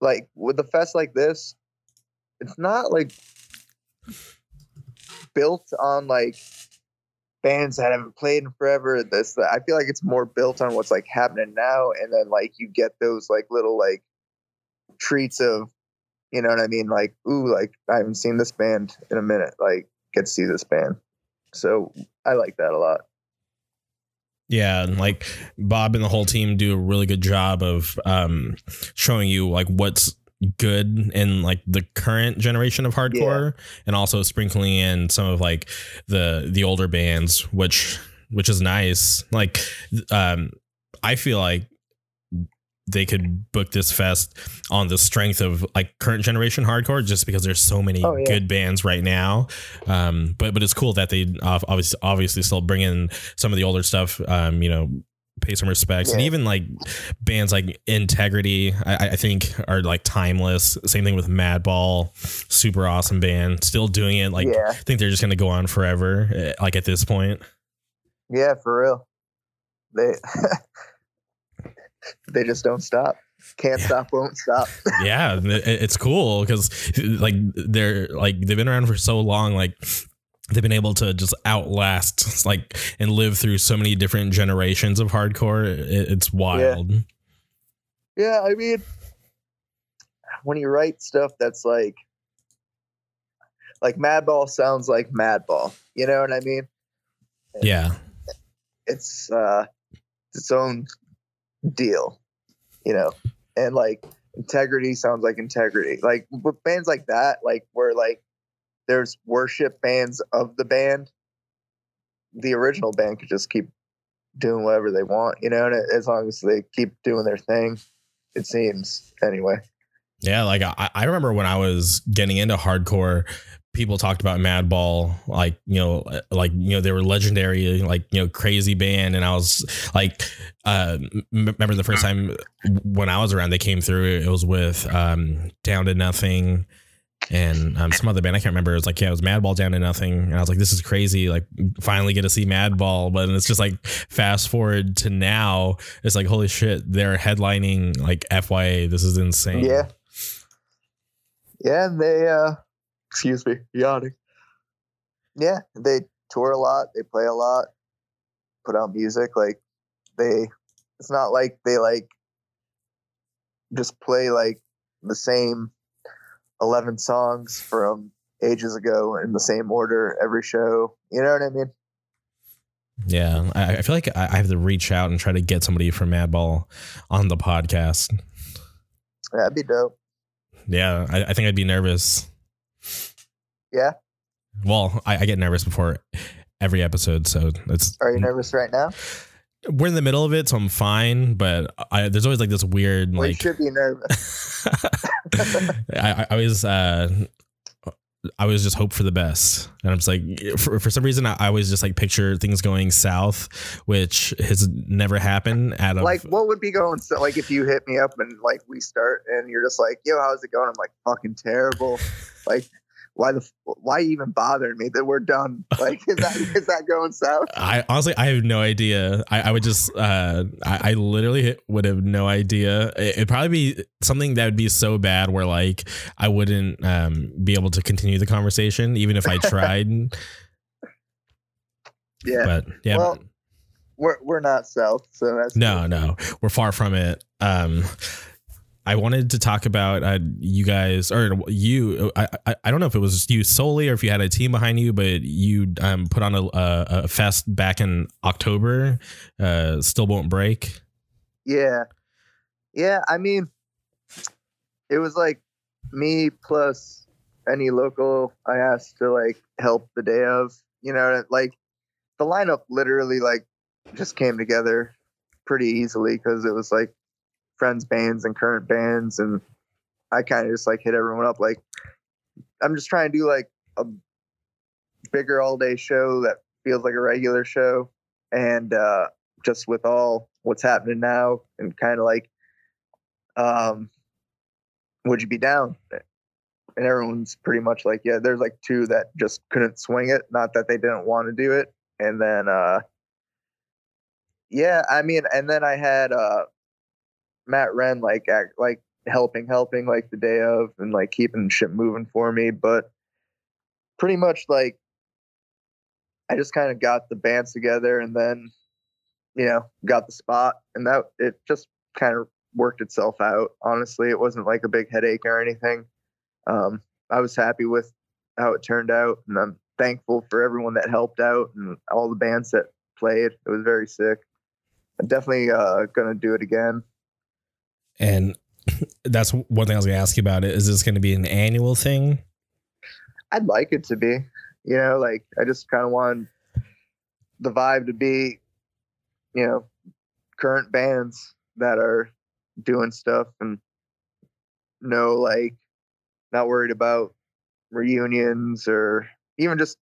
like with a fest like this, it's not like built on like bands that haven't played in forever. This. I feel like it's more built on what's like happening now, and then like you get those like little like treats of, you know what I mean? Like, ooh, like I haven't seen this band in a minute. Like, get to see this band. So I like that a lot. Yeah, and like Bob and the whole team do a really good job of um, showing you like what's good in like the current generation of hardcore and also sprinkling in some of like the the older bands which which is nice like um i feel like they could book this fest on the strength of like current generation hardcore just because there's so many Oh, yeah. good bands right now. Um but but it's cool that they obviously obviously still bring in some of the older stuff um you know pay some respects. And even like bands like integrity I, I think are like timeless. Same thing with madball super awesome band still doing it. Like yeah, i think they're just gonna go on forever eh, like at this point. Yeah, for real. They they just don't stop. Can't Yeah. stop, won't stop. yeah it's cool because like they're like they've been around for so long like they've been able to just outlast like and live through so many different generations of hardcore it's wild Yeah, I mean, when you write stuff that's like, like Madball sounds like Madball. You know what I mean? yeah It's uh, its own deal. You know, and like Integrity sounds like Integrity. Like with bands like that, like where like there's worship bands of the band. The original band could just keep doing whatever they want, you know, and as long as they keep doing their thing, it seems anyway. Yeah, like I, I remember when I was getting into hardcore, people talked about Madball, like you know, like you know, they were legendary, like you know, crazy band, and I was like, uh, remember the first time when I was around, they came through. It was with um, Down to Nothing and um, some other band. I can't remember. It was like yeah, it was Madball Down to Nothing, and I was like, this is crazy. Like finally get to see Madball, but it's just like fast forward to now, it's like holy shit, they're headlining like FYA. This is insane. Yeah. Yeah, they uh excuse me, yawning. Yeah, they tour a lot, they play a lot, put out music, like they it's not like they like just play like the same 11 songs from ages ago in the same order every show. You know what I mean? Yeah, I, I feel like I I have to reach out and try to get somebody from Madball on the podcast. That'd be dope. Yeah, I, I think I'd be nervous. Yeah. Well, I, I get nervous before every episode, so it's. Are you nervous right now? We're in the middle of it, so I'm fine. But I, there's always like this weird Well, you like. should be nervous. I, I always uh, I always just hope for the best, and I'm just like for for some reason I, always just like picture things going south, which has never happened. Of like what would be going so like if you hit me up and like we start and you're just like yo how's it going i'm like fucking terrible like why the why even bothering me that we're done like is that is that going south I honestly, I have no idea. I, I would just, uh, I, I literally would have no idea. It, it'd probably be something that would be so bad where like I wouldn't um, be able to continue the conversation even if I tried. yeah But yeah, Well, we're we're not south so that's no, no, we're far from it. Um, I wanted to talk about uh, you guys or you. I, I I don't know if it was you solely or if you had a team behind you, but you um, put on a, a, a fest back in October. Uh, Still won't break. yeah yeah i mean it was like me plus any local i asked to like help the day of you know like the lineup literally like just came together pretty easily because it was like friends bands and current bands and i kind of just like hit everyone up like i'm just trying to do like a bigger all day show that feels like a regular show and uh just with all what's happening now and kind of like um would you be down? And everyone's pretty much like yeah there's like two that just couldn't swing it not that they didn't want to do it and then uh yeah i mean and then i had uh matt wren like act, like helping helping like the day of and like keeping shit moving for me but pretty much like I just kind of got the bands together and then you know got the spot and that it just kind of worked itself out. Honestly, it wasn't like a big headache or anything. Um, I was happy with how it turned out, and I'm thankful for everyone that helped out and all the bands that played. It was very sick. I'm definitely uh, gonna do it again. And that's one thing I was gonna ask you about. It is this going to be an annual thing? I'd like it to be. You know, like I just kind of want the vibe to be, you know, current bands that are doing stuff and no like not worried about reunions or even just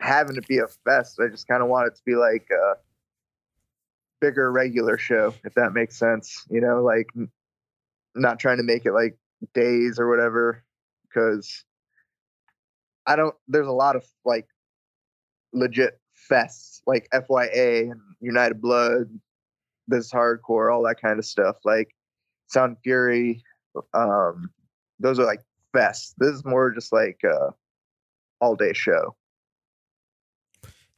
having to be a fest. I just kind of want it to be like a bigger regular show, if that makes sense. You know, like not trying to make it like days or whatever, because I don't. There's a lot of like legit fests, like FYA and United Blood, this hardcore, all that kind of stuff. Like Sound Fury, um, those are like fests. This is more just like a all day show.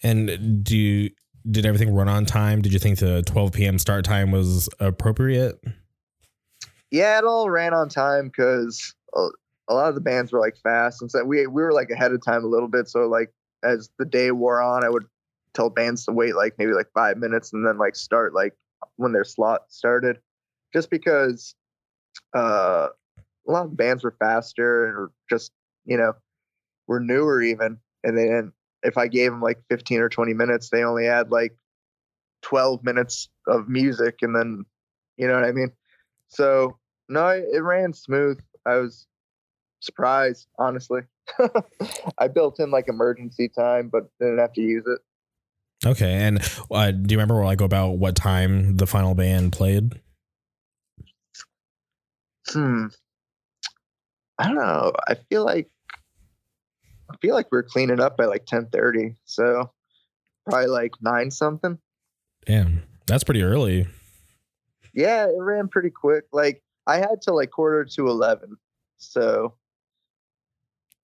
And do you, did everything run on time? Did you think the 12 p.m. start time was appropriate? Yeah, it all ran on time because a, lot of the bands were like fast, and so we we were like ahead of time a little bit. So like as the day wore on, I would tell bands to wait like maybe like five minutes and then like start like when their slot started, just because uh, a lot of bands were faster or just you know were newer even, and then if I gave them like 15 or 20 minutes, they only had like 12 minutes of music, and then you know what I mean. So no, it ran smooth. I was surprised, honestly. I built in like emergency time, but didn't have to use it. Okay, and uh, do you remember like about what time the final band played? Hmm. I don't know. I feel like I feel like we are cleaning up by like ten thirty, so probably like nine something. Damn, that's pretty early. Yeah, it ran pretty quick. Like I had to like quarter to eleven, so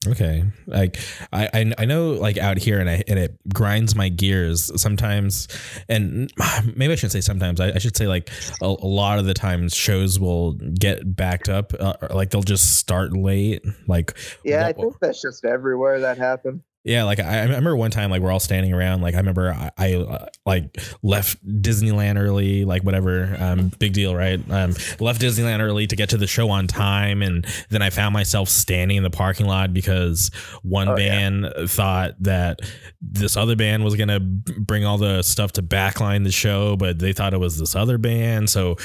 Okay, like I, I know like out here and I and it grinds my gears sometimes, and maybe I shouldn't say sometimes. I, I should say like a, a, lot of the times shows will get backed up, uh, like they'll just start late. Like yeah, I think that's just everywhere that happens. Yeah, like I, I, remember one time, like we're all standing around. Like I remember I, I uh, like left Disneyland early, like whatever, um, big deal, right? Um, left Disneyland early to get to the show on time, and then I found myself standing in the parking lot because one oh, band yeah. thought that this other band was gonna bring all the stuff to backline the show, but they thought it was this other band, so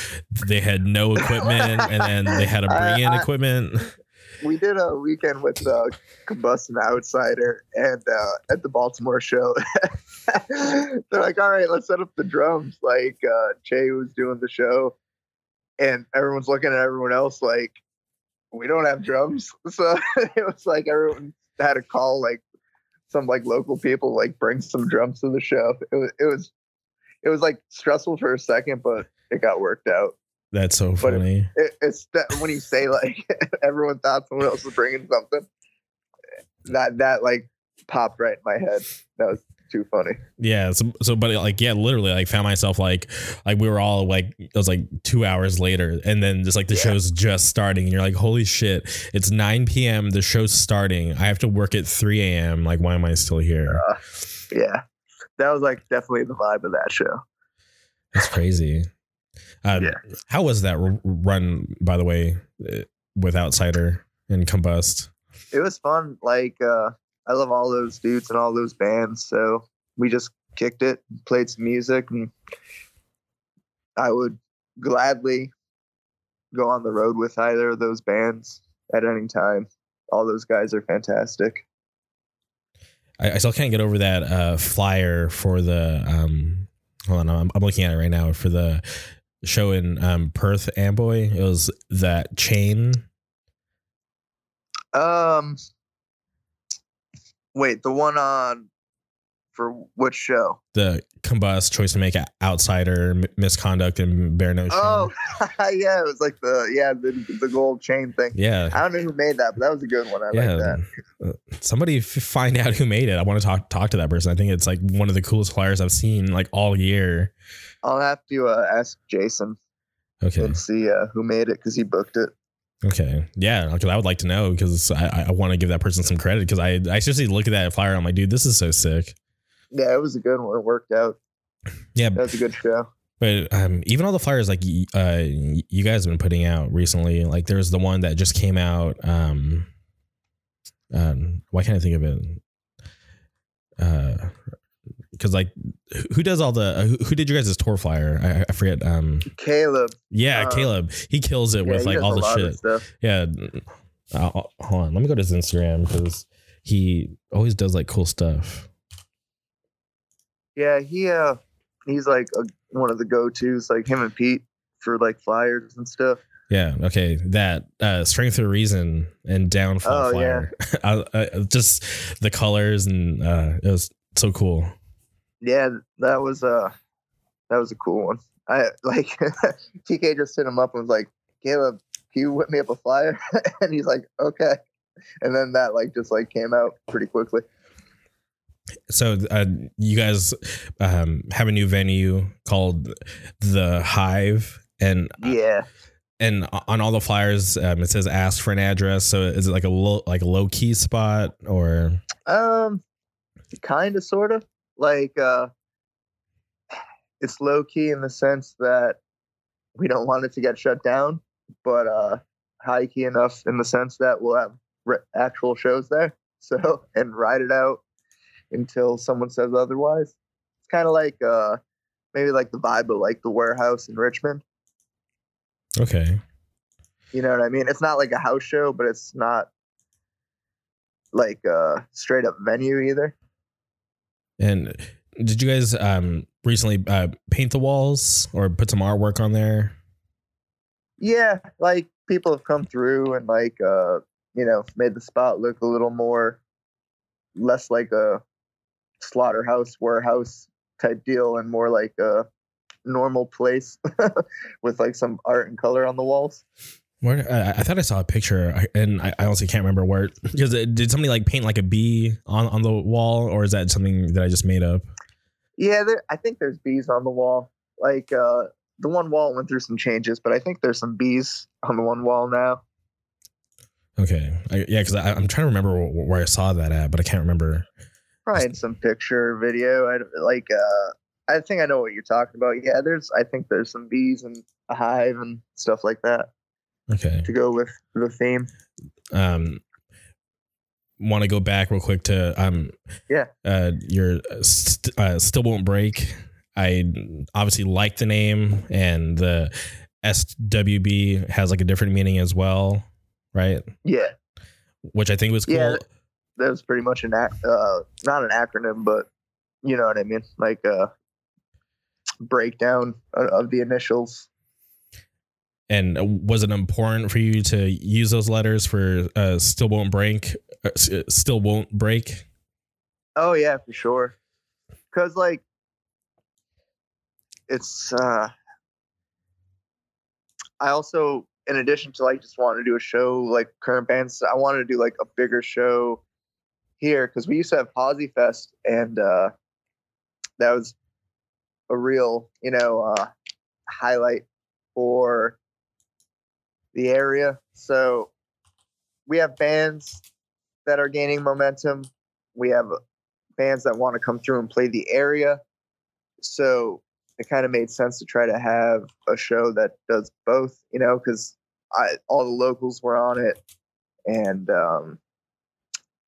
they had no equipment, and then they had to bring in equipment we did a weekend with uh, Combustion Outsider and uh, at the Baltimore show. They're like, all right, let's set up the drums. Like uh, Jay was doing the show, and everyone's looking at everyone else like, we don't have drums. So it was like everyone had to call like some like local people like bring some drums to the show. It was it was it was like stressful for a second, but it got worked out. That's so funny. It, it, it's that when you say like everyone thought someone else was bringing something, that that like popped right in my head. That was too funny. Yeah. So, so, but like, yeah, literally, like, found myself like, like we were all like, it was like two hours later, and then just like the yeah. show's just starting, and you're like, holy shit, it's 9 p.m. The show's starting. I have to work at 3 a.m. Like, why am I still here? Uh, yeah, that was like definitely the vibe of that show. That's crazy. Um, yeah. How was that run, by the way, uh, with Outsider and Combust? It was fun. Like, uh, I love all those dudes and all those bands. So we just kicked it, played some music, and I would gladly go on the road with either of those bands at any time. All those guys are fantastic. I, I still can't get over that uh, flyer for the. Um, hold on, I'm, I'm looking at it right now for the show in um, Perth Amboy. It was that chain. Um, wait, the one on For which show? The combust choice to make outsider m- misconduct and bare notion. Oh, yeah, it was like the yeah the, the gold chain thing. yeah. I don't know who made that, but that was a good one. I yeah. like that. Uh, Somebody f- find out who made it. I want to talk talk to that person. I think it's like one of the coolest flyers I've seen like all year. I'll have to uh, ask Jason Okay. and see uh, who made it because he booked it. Okay. Yeah, because I would like to know because I, I- I want to give that person some credit because I I seriously look at that flyer. I'm like, dude, this is so sick. Yeah, it was a good one. It worked out. Yeah, That was a good show. but um, even all the flyers like uh, you guys have been putting out recently, like there's the one that just came out. Um, um, why can't I think of it? Uh, because like, who- does all the uh, who, who did you guys' tour flyer? I, I forget. Um, Caleb. yeah, Uh, Caleb. He kills it yeah, with like all the shit. Yeah. Uh, hold on. Let me go to his Instagram because he always does like cool stuff. Yeah, he uh, he's like a, one of the go tos, like him and Pete for like flyers and stuff. Yeah. Okay. That uh, strength of reason and downfall Oh, flyer. I, I, just the colors and uh, it was so cool. Yeah, that was uh, that was a cool one. I like TK just hit him up and was like, Caleb, can you whip me up a flyer? and he's like, okay. And then that like just like came out pretty quickly. So uh, you guys um, have a new venue called the Hive, and Yeah. and on all the flyers um, it says ask for an address. So is it like a low like a low key spot or? Um, kind of, sort of. Like, uh, it's low key in the sense that we don't want it to get shut down, but uh, high key enough in the sense that we'll have re- actual shows there. So, and ride it out until someone says otherwise. It's kind of like, uh, maybe like the vibe of like the warehouse in Richmond. Okay. You know what I mean? It's not like a house show, but it's not like a straight up venue either. And did you guys um recently uh, paint the walls or put some artwork on there? yeah like people have come through and like uh you know made the spot look a little more less like a slaughterhouse warehouse type deal and more like a normal place with like some art and color on the walls Where I, I thought I saw a picture, and I, I honestly can't remember where. Because did somebody like paint like a bee on on the wall, or is that something that I just made up? yeah there, i think there's bees on the wall like uh the one wall went through some changes but i think there's some bees on the one wall now Okay, I, yeah, because I'm trying to remember where I saw that at, but I can't remember. Probably in some picture video I, like uh i think i know what you're talking about yeah there's i think there's some bees and a hive and stuff like that Okay, to go with the theme um, want to go back real quick to um, Yeah. uh, your uh, st- uh, still won't break. I obviously like the name, and the SWB has like a different meaning as well, right? yeah Which I think was cool. Yeah. That was pretty much an ac- uh not an acronym but you know what i mean like a breakdown of, the initials And was it important for you to use those letters for uh, still won't break? Uh, still won't break. oh yeah for sure because like it's uh i also in addition to like just wanting to do a show like current bands i wanted to do like a bigger show here because we used to have Posy Fest and uh that was a real you know uh highlight for the area. So we have bands that are gaining momentum. We have bands that want to come through and play the area. So it kind of made sense to try to have a show that does both you know because all the locals were on it and um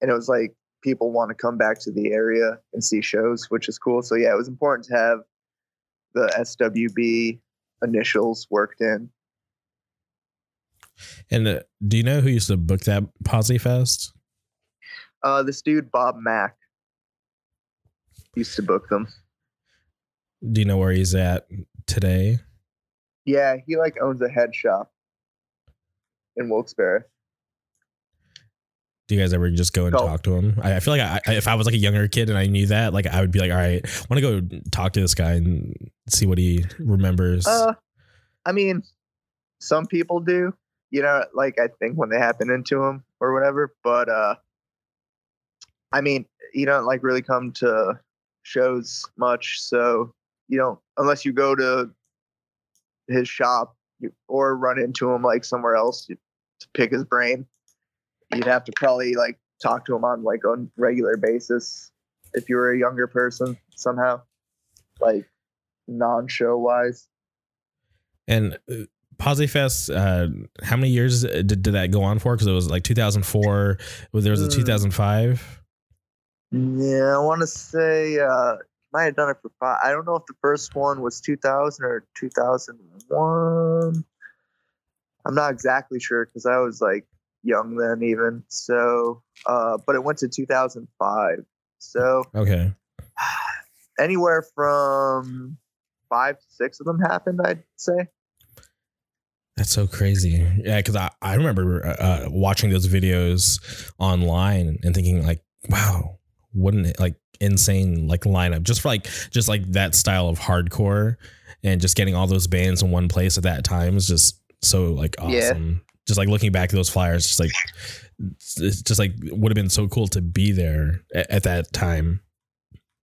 and it was like people want to come back to the area and see shows which is cool so yeah it was important to have the swb initials worked in And uh, do you know who used to book that Posy Fest? uh this dude bob mack used to book them Do you know where he's at today? yeah he like owns a head shop in wilkes-barre Do you guys ever just go and talk to him? I, I feel like I, I- if I was like a younger kid and I knew that, like I would be like, all right, I want to go talk to this guy and see what he remembers. Uh, I mean, some people do, you know, like I think when they happen into him or whatever. But uh, I mean, you don't like really come to shows much, so you don't unless you go to his shop or run into him like somewhere else to pick his brain. You'd have to probably like talk to him on like a regular basis if you were a younger person somehow, like non-show wise. and uh, Posy Fest, uh, how many years did, did that go on for? Because it was like 2004. well, There was a Mm. 2005. Yeah, I want to say uh might have done it for five. I don't know if the first one was 2000 or 2001. I'm not exactly sure because I was like young then, even. So, uh, but it went to 2005. So Okay. anywhere from five to six of them happened, I'd say. That's so crazy. Yeah, because I, I remember uh, uh, watching those videos online and thinking like, wow, wouldn't it like insane like lineup just for like just like that style of hardcore and just getting all those bands in one place at that time is just so like Yeah. Just like looking back at those flyers, just like it's just like would have been so cool to be there at, at that time.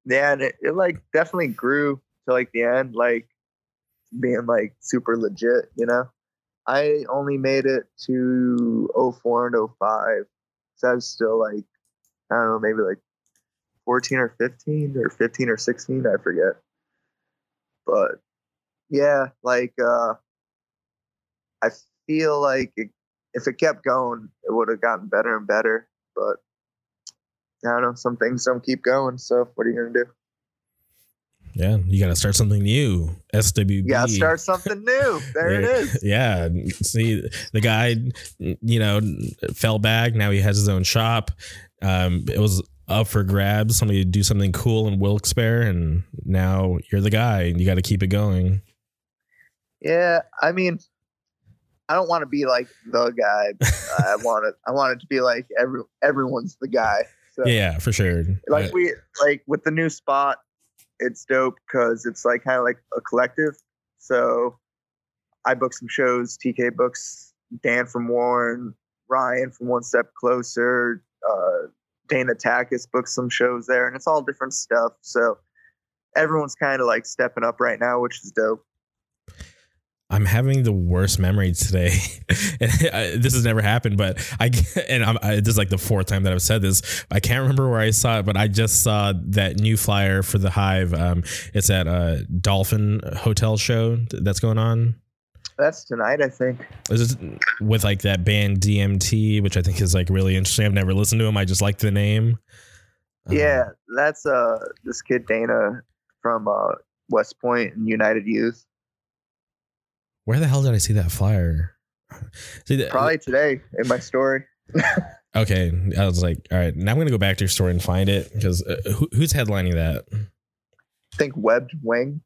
Yeah, and it, it like definitely grew to like the end, like being like super legit, you know. I only made it to 04 and 05. So I was still like, I don't know, maybe like 14 or 15 or 15 or 16, I forget. But yeah, like uh I feel like it, if it kept going, it would have gotten better and better. But I don't know, some things don't keep going. So what are you gonna do? Yeah, you got to start something new. SWB. Gotta start something new. There it is. Yeah. See, the guy, you know, fell back. Now he has his own shop. Um, it was up for grabs. Somebody to do something cool in Wilkes-Barre, and now you're the guy, and you got to keep it going. Yeah, I mean, I don't want to be like the guy. I want it. I want it to be like every everyone's the guy. So Yeah, for sure. like we like with the new spot, it's dope because it's like kind of like a collective. So I book some shows. TK books Dan from Warren, Ryan from One Step Closer, uh, Dana Takis books some shows there, and it's all different stuff. So everyone's kind of like stepping up right now, which is dope. I'm having the worst memory today. I, this has never happened, but I and I'm, I, this is like the fourth time that I've said this. I can't remember where I saw it, but I just saw that new flyer for the Hive. Um, it's at a Dolphin Hotel show that's going on. That's tonight, I think. Is it with like that band DMT, which I think is like really interesting. I've never listened to them. I just like the name. Um, Yeah, that's uh this kid Dana from uh West Point and United Youth. Where the hell did I see that flyer? See, Probably today in my story. Okay, I was like, all right, now I'm gonna go back to your story and find it because uh, who, who's headlining that? I think Webbed Wing.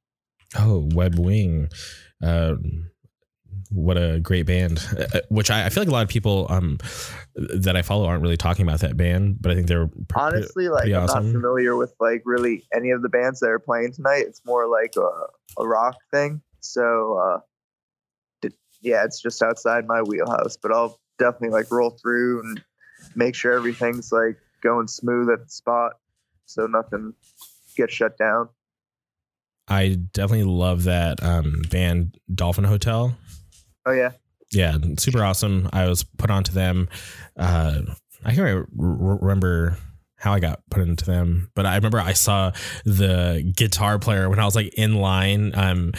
Oh, Webbed Wing, uh, what a great band! Uh, which I, I feel like a lot of people um that I follow aren't really talking about that band, but I think they're pr- Honestly, like I'm awesome. not familiar with like really any of the bands that are playing tonight. It's more like a, a rock thing. So uh yeah, it's just outside my wheelhouse. But I'll definitely like roll through and make sure everything's like going smooth at the spot, so nothing gets shut down. I definitely love that um band Dolphin Hotel. Oh yeah, yeah, super awesome. I was put onto them. Uh, I can't re- re- remember how I got put into them, but I remember I saw the guitar player when I was like in line um,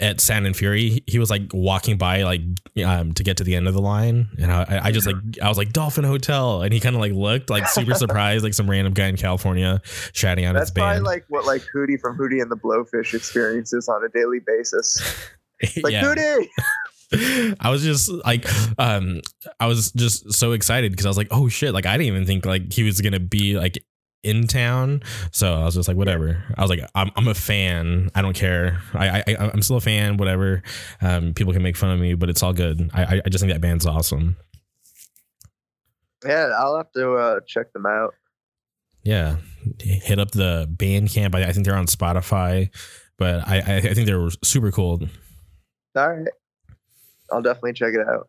at Sound and Fury. He was like walking by like um, to get to the end of the line, and I, I just like I was like Dolphin Hotel, and he kind of like looked like super surprised, like some random guy in California shouting out that's his band. like what like Hootie from Hootie and the Blowfish experiences on a daily basis. It's like Hootie. I was just like, um, I was just so excited because I was like, oh shit! Like I didn't even think like he was gonna be like in town. So I was just like, whatever. I was like, I'm, I'm a fan. I don't care. I, I I'm still a fan. Whatever. Um, people can make fun of me, but it's all good. I I- I just think that band's awesome. Yeah, I'll have to uh, check them out. Yeah, hit up the Bandcamp. I, I think they're on Spotify, but I, I I think they're super cool. All right, I'll definitely check it out.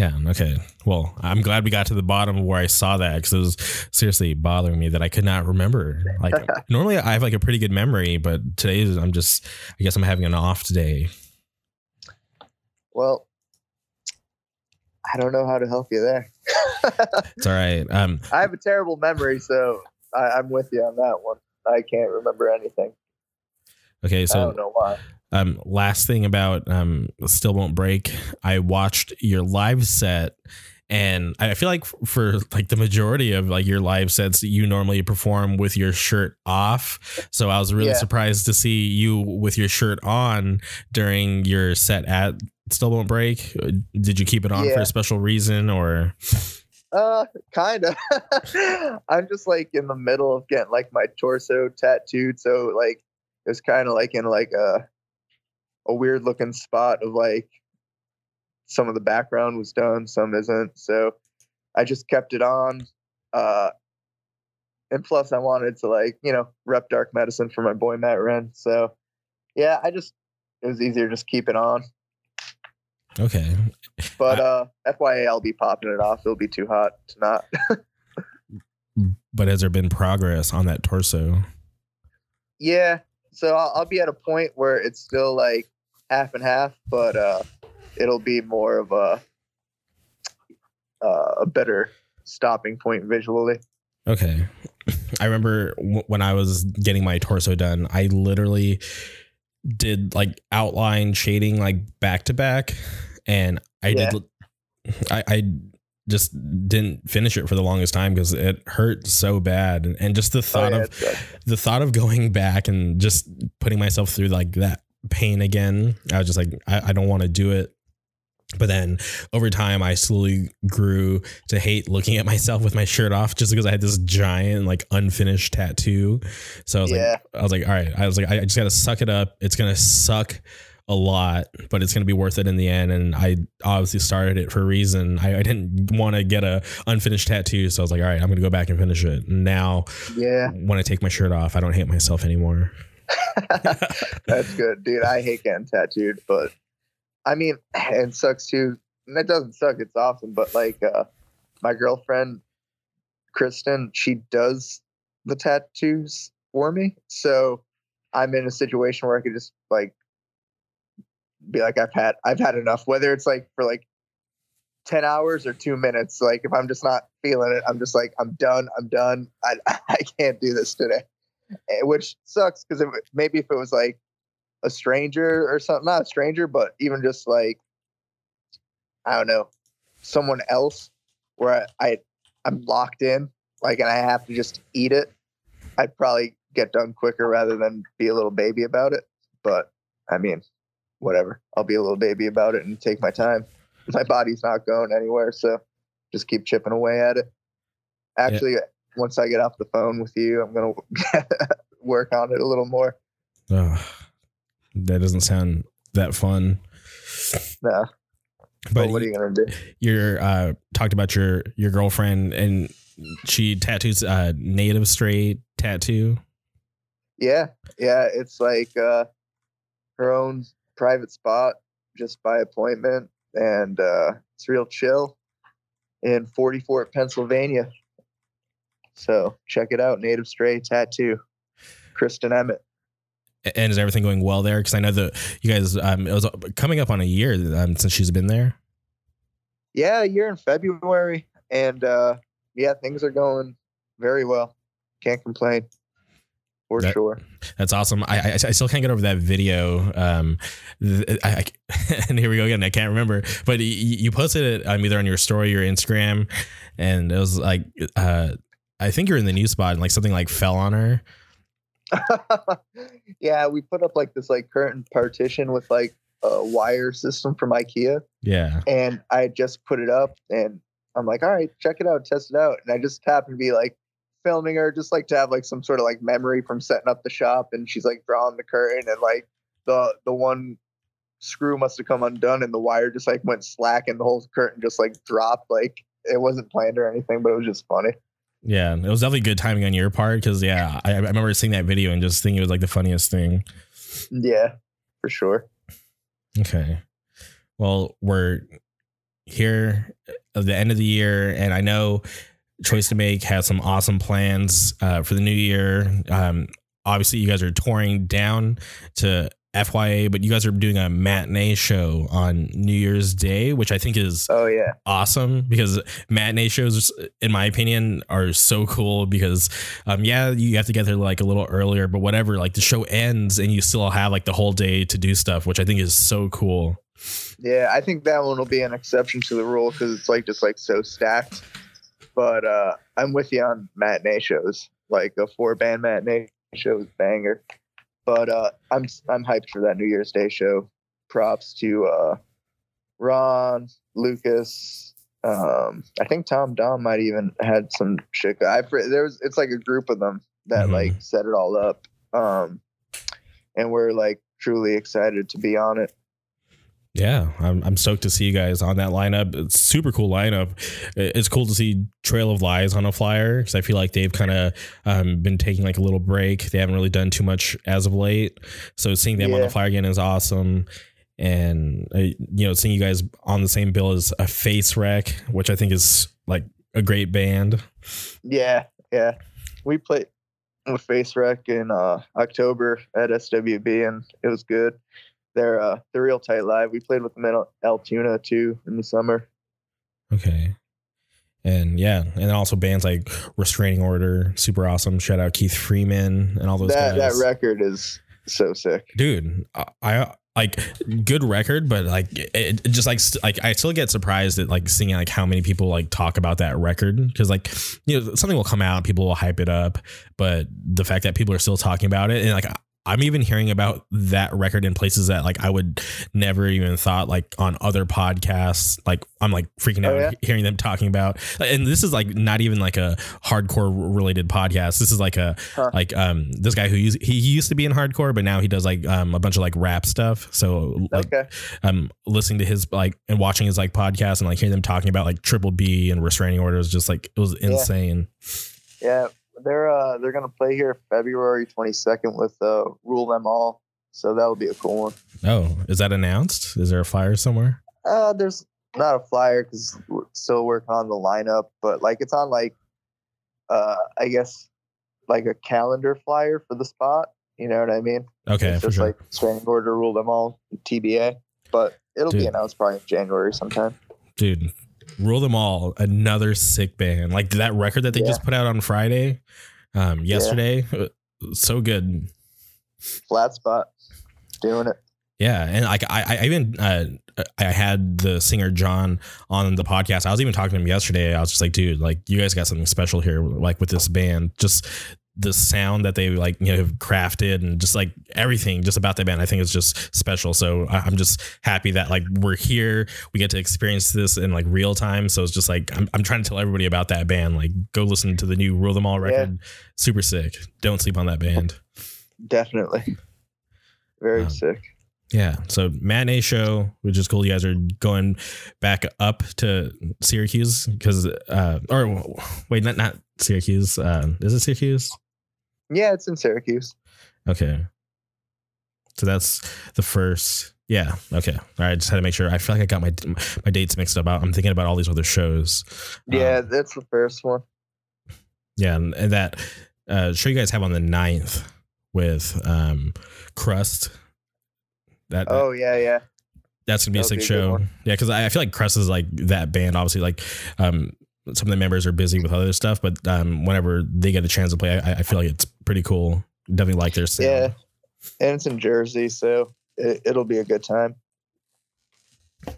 Yeah. Okay. Well, I'm glad we got to the bottom of where I saw that because it was seriously bothering me that I could not remember. Like normally I have like a pretty good memory, but today is- I'm just I guess I'm having an off today. Well, I don't know how to help you there. It's all right. Um. I have a terrible memory, so I, I'm with you on that one. I can't remember anything. Okay. so I don't know why. Um, last thing about um, still won't break. I watched your live set, and I feel like for like the majority of like your live sets, you normally perform with your shirt off. So I was really Yeah. surprised to see you with your shirt on during your set at Still Won't Break. Did you keep it on for a special reason, or Uh, kind of. I'm just like in the middle of getting like my torso tattooed, so like it's kind of like in like a a weird looking spot of like some of the background was done, some isn't. So I just kept it on. Uh, and plus I wanted to like you know rep dark medicine for my boy Matt Ren. So yeah, I just it was easier to just keep it on. okay? But uh, FYA, I'll be popping it off. It'll be too hot to not. But has there been progress on that torso? Yeah. So I'll, I'll be at a point where it's still like half and half, but uh, it'll be more of a uh, a better stopping point visually. Okay. I remember w- when I was getting my torso done, I literally did like outline shading like back to back and I Yeah. did I I just didn't finish it for the longest time because it hurt so bad and, and just the Oh, thought yeah, of the thought of going back and just putting myself through like that pain again, I was just like, I, I don't want to do it. But then over time, I slowly grew to hate looking at myself with my shirt off just because I had this giant, like, unfinished tattoo. So I was Yeah. like, I was like, all right, I was like, I just got to suck it up. It's going to suck a lot, but it's going to be worth it in the end. And I obviously started it for a reason. I, I didn't want to get a unfinished tattoo. So I was like, all right, I'm going to go back and finish it. And now yeah, when I take my shirt off, I don't hate myself anymore. that's good, dude. I hate getting tattooed, but I mean, it sucks too. And it doesn't suck; it's awesome. But like, uh, my girlfriend, Kristen, she does the tattoos for me, so I'm in a situation where I could just like be like, I've had, I've had enough. Whether it's like for like ten hours or two minutes, like if I'm just not feeling it, I'm just like, I'm done. I'm done. I I can't do this today, Eh, which sucks because maybe if it was like a stranger or something, not a stranger, but even just like I don't know, someone else where I, I I'm locked in, like, and I have to just eat it. I'd probably get done quicker rather than be a little baby about it. But I mean, whatever. I'll be a little baby about it and take my time. My body's not going anywhere, so just keep chipping away at it. Actually, once I get off the phone with you, I'm gonna work on it a little more. That doesn't sound that fun. Nah, But but what are you gonna do? you're uh, talked about your your girlfriend and she tattoos uh, native straight tattoo. Yeah, yeah, it's like uh, her own private spot, just by appointment, and uh, it's real chill in Forty Fort, Pennsylvania. So check it out, Native Stray Tattoo, Kristen Emmett. And is everything going well there? Because I know that you guys, um, it was coming up on a year um, since she's been there. Yeah, a year in February, and uh, yeah, things are going very well. Can't complain, for That- sure. That's awesome. I, I I still can't get over that video. Um, th- I, I- and here we go again. I can't remember, but y- you posted it um, either on your story or Instagram, and it was like, uh, I think you're in the new spot, and like something like fell on her. yeah, we put up like this like curtain partition with like a wire system from IKEA. Yeah. and I just put it up and I'm like, all right, check it out, test it out. And I just happened to be like filming her just like to have like some sort of like memory from setting up the shop and she's like drawing the curtain and like the the one screw must have come undone and the wire just like went slack and the whole curtain just like dropped like it wasn't planned or anything, but it was just funny. Yeah, it was definitely good timing on your part because yeah, I, I remember seeing that video and just thinking it was like the funniest thing. Yeah, for sure. Okay. Well, we're here at the end of the year, and I know Choice to Make has some awesome plans uh, for the new year. Um, obviously, you guys are touring down to FYA, but you guys are doing a matinee show on New Year's Day, which I think is Oh yeah, awesome because matinee shows, in my opinion, are so cool because, um, yeah, you have to get there like a little earlier, but whatever, like the show ends and you still have like the whole day to do stuff, which I think is so cool. yeah. I think that one will be an exception to the rule because it's like just like so stacked. But uh I'm with you on matinee shows. Like a four band matinee show is banger. But uh I'm I'm hyped for that New Year's Day show. Props to uh Ron, Lucas. Um, I think Tom Dom might even had some shit. I there was it's like a group of them that Mhm. like set it all up. Um, and we're like truly excited to be on it. Yeah, I'm, I'm stoked to see you guys on that lineup. It's super cool lineup. It's cool to see Trail of Lies on a flyer because I feel like they've kind of um, been taking like a little break. They haven't really done too much as of late. So seeing them on the flyer again is awesome. And uh, you know, seeing you guys on the same bill as a Face Wreck, which I think is like a great band. Yeah, yeah. We played with Face Wreck in uh, October at SWB, and it was good. They're uh, they're real tight live. We played with them at El- Altoona too in the summer. Okay. And yeah, and also bands like Restraining Order, super awesome. Shout out Keith Freeman and all those That guys. that record is so sick. dude I, I like good record but like it, it just like st- like i still get surprised at like seeing like how many people like talk about that record because like you know something will come out people will hype it up but the fact that people are still talking about it and like i'm even hearing about that record in places that like i would never even thought like on other podcasts like i'm like freaking Oh, out yeah? hearing them talking about and this is like not even like a hardcore related podcast this is like a Huh. like um this guy who used he, he used to be in hardcore but now he does like um a bunch of like rap stuff so like Okay. um listening to his like and watching his like podcast and like hearing them talking about like triple b and restraining orders just like it was insane Yeah, they're uh they're gonna play here February twenty second with uh Rule Them All. So that'll be a cool one. oh is that announced is there a flyer somewhere Uh, there's not a flyer because we're still working on the lineup, but like it's on like, uh, I guess like a calendar flyer for the spot. You know what I mean? okay it's for just sure like Straining Order rule them all TBA, but it'll Dude. be announced probably in January sometime. dude rule them all another sick band like that record that they Yeah. just put out on friday um yesterday uh, so good Flat spot, doing it. Yeah, and like I, I even uh, I had the singer John on the podcast. I was even talking to him yesterday. I was just like, dude, like you guys got something special here, like with this band. Just the sound that they like you know have crafted and just like everything just about that band. I think is just special. So I'm just happy that like we're here. We get to experience this in like real time. So it's just like I'm I'm trying to tell everybody about that band. Like go listen to the new Rule Them All record. Super sick. Don't sleep on that band. Definitely, very Um, sick. Yeah. So matinee show, which is cool. You guys are going back up to Syracuse because, uh, or wait, not not Syracuse. Uh, is it Syracuse? Yeah, it's in Syracuse. Okay. So that's the first. Yeah. Okay. All right. Just had to make sure. I feel like I got my my dates mixed up. I'm thinking about all these other shows. Yeah, Um, that's the first one. yeah, and, and that uh, show you guys have on the 9th with um, Crust. That, Oh yeah, yeah. That's gonna be a That'll sick be show. one. Yeah, because I, I feel like Crust is like that band. Obviously, like um, some of the members are busy with other stuff, but um, whenever they get a chance to play, I, I feel like it's pretty cool. Definitely like their sound. Yeah, and it's in Jersey, so it, it'll be a good time.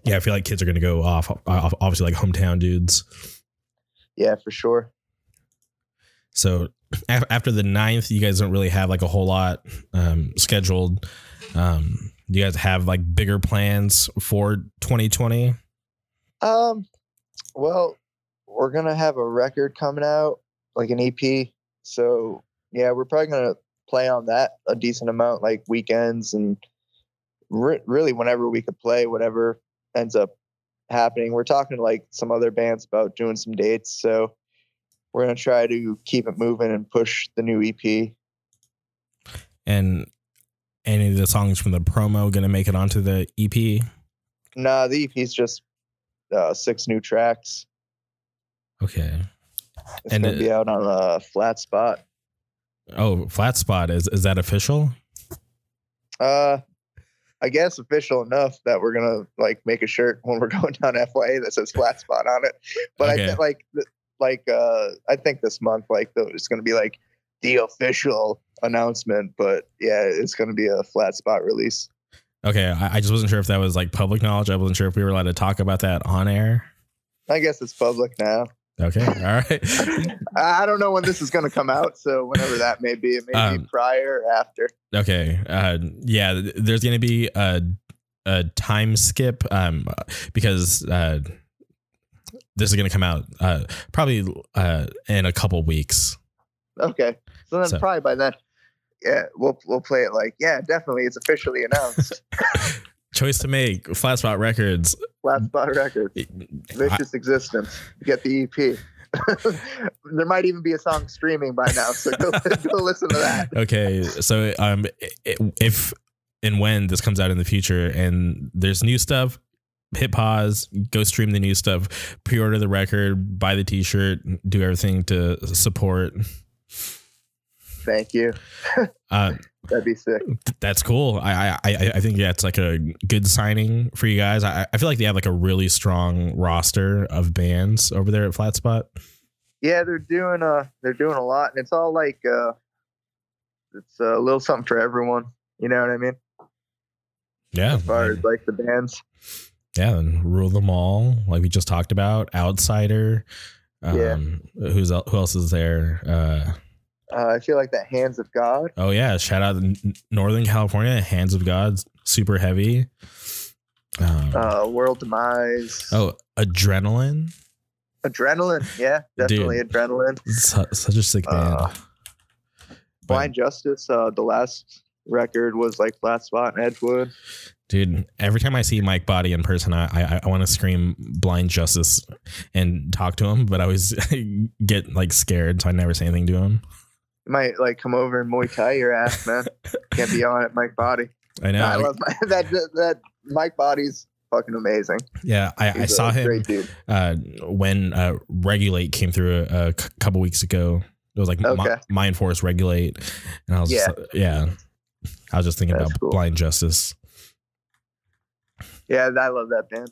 yeah. I feel like kids are gonna go off, off obviously like hometown dudes. Yeah, for sure. So af- after the ninth, you guys don't really have like a whole lot um, scheduled. Um, do you guys have like bigger plans for 2020? Um, well, we're gonna have a record coming out, like an EP. So yeah, we're probably gonna play on that a decent amount, like weekends and re- really whenever we could play, whatever ends up happening. We're talking to like some other bands about doing some dates, so we're gonna try to keep it moving and push the new EP. And any of the songs from the promo going to make it onto the EP? Nah, the EP is just uh, six new tracks. Okay. It's And gonna it- be out on a flat spot. Oh, Flat Spot is is that official? Uh, I guess official enough that we're gonna like make a shirt when we're going down FYA that says flat spot on it. But I think like like uh I think this month like it's gonna be like the official announcement. But yeah, it's gonna be a flat spot release. Okay, I, I just wasn't sure if that was like public knowledge. I wasn't sure if we were allowed to talk about that on air. I guess it's public now. Okay, all right. I don't know when this is gonna come out, so whenever that may be, it may Um, be prior or after. Okay. Uh, yeah, there's going to be a a time skip um because uh this is going to come out uh probably uh in a couple weeks. Okay, so then So- probably by then, yeah, we'll we'll play it like yeah, definitely, it's officially announced. Choice to make Flat Spot Records. flat spot records. I- vicious existence. Get the EP. there might even be a song streaming by now, so go, go listen to that. okay, so um if and when this comes out in the future and there's new stuff, hit pause, go stream the new stuff, pre-order the record, buy the t-shirt, do everything to support. Thank you. Uh That'd be sick. That's cool. I I I think yeah, it's like a good signing for you guys. I, I feel like they have like a really strong roster of bands over there at Flat Spot. Yeah, they're doing uh they're doing a lot, and it's all like uh it's a little something for everyone. You know what I mean? Yeah, As far as like the bands. yeah, and rule them all, like we just talked about. Outsider. Um, Yeah. Who's who else is there? Uh, Uh, I feel like that Hands of God. oh yeah, shout out Northern California, Hands of God, super heavy. Um, Uh, World Demise. oh, Adrenaline, Adrenaline. Yeah, definitely adrenaline. Su- such a sick band. Uh, Blind Justice. Uh, the last record was like Flat Spot and Edgewood. Dude, every time I see Mike Body in person, I I, I want to scream blind justice and talk to him, but I always get like scared, so I never say anything to him. You might like come over and Muay Thai your ass, man. Can't be on it, Mike Body. I know. Nah, I love my, that. That Mike Body's fucking amazing. yeah, I, I saw him uh, when uh, Regulate came through a, a c- couple weeks ago. It was like Okay. Mindforce Regulate, and I was Yeah. just, yeah. I was just thinking That's about cool. Blind Justice. Yeah, I love that band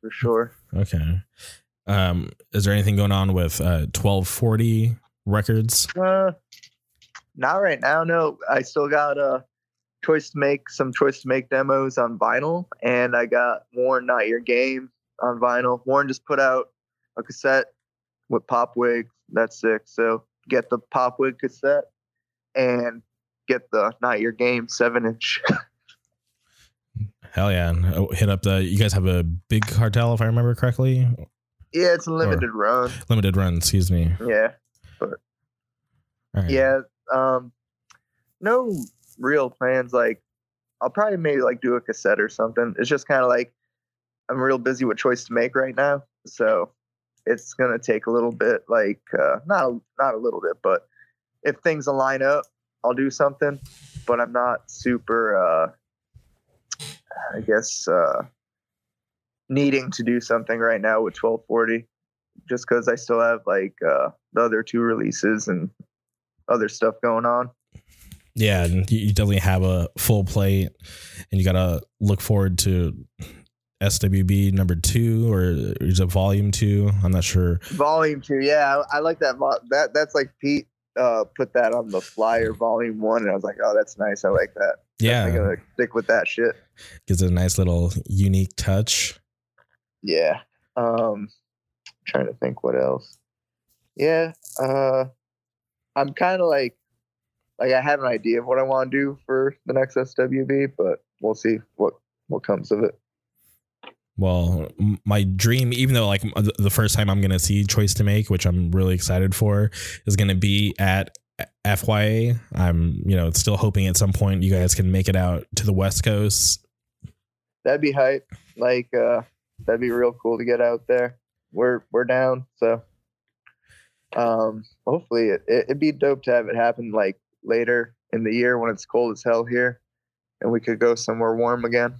for sure. Okay. Um, is there anything going on with uh, twelve forty records? Uh, not right now. No, I still got a choice to make some choice to make demos on vinyl, and I got Warren Not Your Game on vinyl. Warren just put out a cassette with Pop Wig. That's sick. So get the Pop Wig cassette and get the Not Your Game seven inch. Hell yeah! And, oh, hit up the. You guys have a big cartel, if I remember correctly. yeah, it's a limited run. Limited run, excuse me. Yeah, All right. yeah. Um, no real plans. Like, I'll probably maybe like do a cassette or something. It's just kind of like I'm real busy with choice to make right now, so it's gonna take a little bit. Like, uh, not a, not a little bit, but if things align up, I'll do something. But I'm not super. uh I guess uh needing to do something right now with 1240 just because I still have like uh, the other two releases and other stuff going on. Yeah, and you definitely have a full plate, and you gotta look forward to SWB number two or is it volume two? I'm not sure. Volume two, yeah, I, I like that. That that's like Pete uh, put that on the flyer, volume one, and I was like, oh, that's nice. I like that. Yeah, I'm gonna stick with that shit. gives it a nice little unique touch. Yeah. Um, trying to think what else. Yeah. Uh, I'm kind of like, like I have an idea of what I want to do for the next SWB, but we'll see what what comes of it. Well, my dream, even though like the first time I'm gonna see Choice to Make, which I'm really excited for, is gonna be at FYA. I'm you know still hoping at some point you guys can make it out to the West Coast. That'd be hype. Like, uh, that'd be real cool to get out there. We're we're down, so um, hopefully it, it it'd be dope to have it happen like later in the year when it's cold as hell here, and we could go somewhere warm again.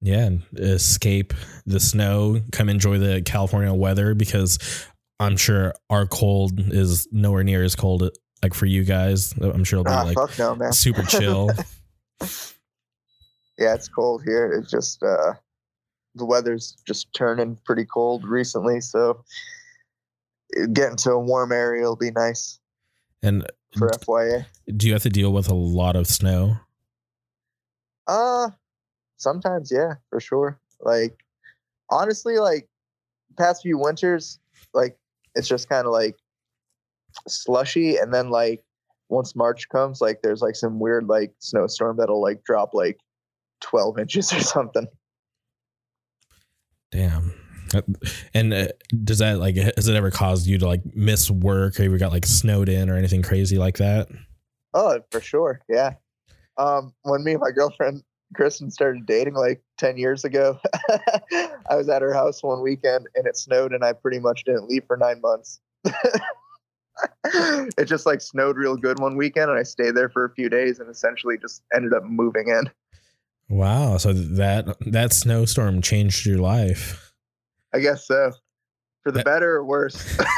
Yeah, and escape the snow, come enjoy the California weather because I'm sure our cold is nowhere near as cold like for you guys. I'm sure it'll be Ah, like no, super chill. yeah, it's cold here. It's just uh, the weather's just turning pretty cold recently, so getting to a warm area will be nice and for FYA. do you have to deal with a lot of snow? Uh sometimes yeah, for sure. Like honestly, like past few winters, like it's just kind of like slushy and then like once March comes, like there's like some weird like snowstorm that'll like drop like 12 inches or something. Damn. And uh, does that like has it ever caused you to like miss work or you got like snowed in or anything crazy like that? Oh, for sure. Yeah. Um, when me and my girlfriend Kristen started dating like 10 years ago, I was at her house one weekend and it snowed and I pretty much didn't leave for nine months. it just like snowed real good one weekend and I stayed there for a few days and essentially just ended up moving in. Wow. So that that snowstorm changed your life. I guess so. For the That- better or worse.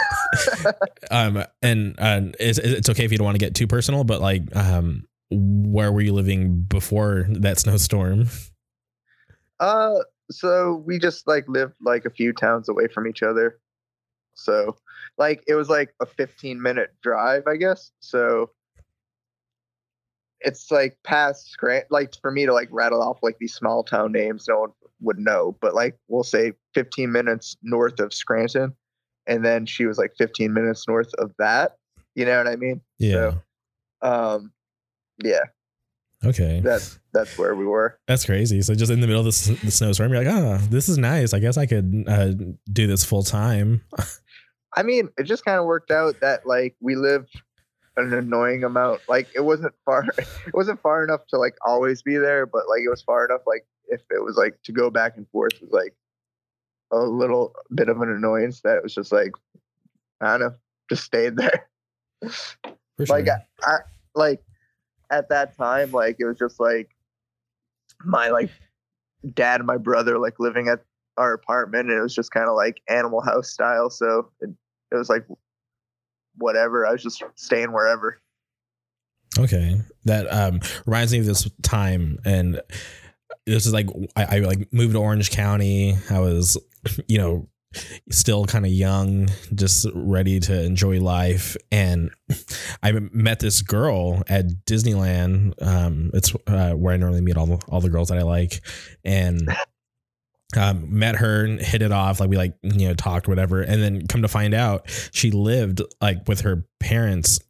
Um and uh, it's it's okay if you don't want to get too personal, but like um where were you living before that snowstorm? Uh, so we just like lived like a few towns away from each other. So, like, it was like a 15 minute drive, I guess. So, it's like past Scranton. Like for me to like rattle off like these small town names, no one would know. But like we'll say 15 minutes north of Scranton, and then she was like 15 minutes north of that. You know what I mean? Yeah. Um, yeah, Okay. that's that's where we were. That's crazy. So just in the middle of the, s- the snowstorm, you're like, oh, this is nice. I guess I could uh, do this full time. I mean, it just kind of worked out that like we lived an annoying amount. Like it wasn't far, it wasn't far enough to like always be there, but like it was far enough. Like if it was like to go back and forth was like a little bit of an annoyance that it was just like I don't know, just stayed there. Sure. Like I, I like at that time, like it was just like my like dad and my brother like living at our apartment, and it was just kind of like Animal House style. So it, it was like whatever. I was just staying wherever. Okay, that um, reminds me of this time, and this is like I, I like moved to Orange County. I was, you know, still kind of young, just ready to enjoy life, and I met this girl at Disneyland. Um, it's uh, where I normally meet all the, all the girls that I like, and um, met her and hit it off. Like we like you know talked whatever, and then come to find out she lived like with her parents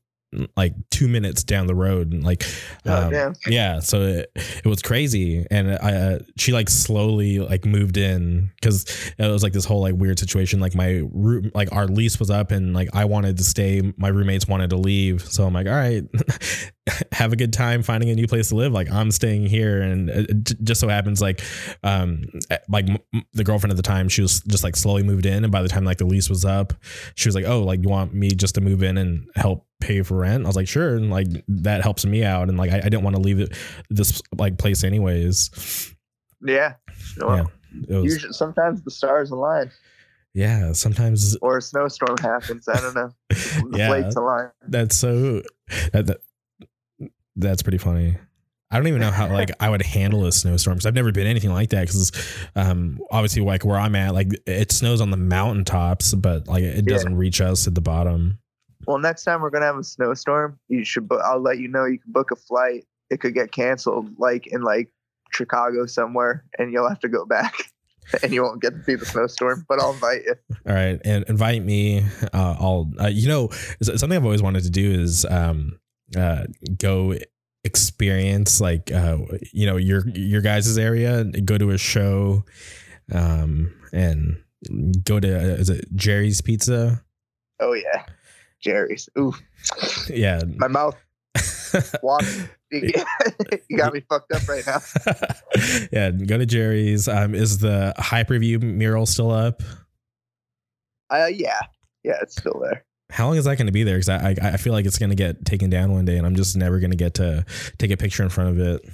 like two minutes down the road and like Oh, um, damn. yeah so it, it was crazy and i uh, she like slowly like moved in because it was like this whole like weird situation like my room like our lease was up and like i wanted to stay my roommates wanted to leave so i'm like all right have a good time finding a new place to live like i'm staying here and it just so happens like um eh, like the girlfriend at the time she was just like slowly moved in and by the time like the lease was up she was like oh like you want me just to move in and help pay for rent i was like sure and like that helps me out and like i, I didn't want to leave it, this like place anyways Yeah. Well, it was usually, sometimes the stars align yeah sometimes or a snowstorm happens. I don't know. The Yeah. plates align. that's so that, that that's pretty funny I don't even know how like I would handle a snowstorm because I've never been anything like that because um obviously like where I'm at like it snows on the mountaintops but like it doesn't reach us at the bottom. Well, next time we're gonna have a snowstorm, you should. Bu- I'll let you know. You can book a flight. It could get canceled, like in like Chicago somewhere, and you'll have to go back, and you won't get to see the snowstorm. But I'll invite you. All right, and invite me. Uh, I'll uh, you know something I've always wanted to do is um uh go experience like uh you know your your guys' area go to a show um and go to uh, is it Jerry's Pizza Oh yeah, Jerry's. Ooh, yeah my mouth. You got me fucked up right now. yeah, go to Jerry's. Um, is the Hyperview mural still up? Uh, yeah, yeah, it's still there. How long is that going to be there? Because I, I I feel like it's going to get taken down one day, and I'm just never going to get to take a picture in front of it.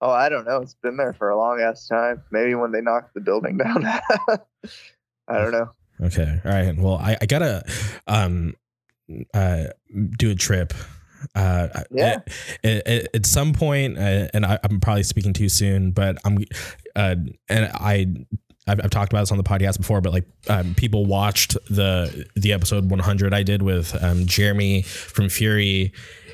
Oh, I don't know. It's been there for a long ass time. Maybe when they knock the building down. I don't know. Okay. All right. Well, I, I gotta um uh do a trip. Uh, Yeah. At, at, at some point, uh, and I, I'm probably speaking too soon, but I'm, uh, and I. I've, I've talked about this on the podcast before, but like um, people watched the the episode 100 I did with um, Jeremy from Fury,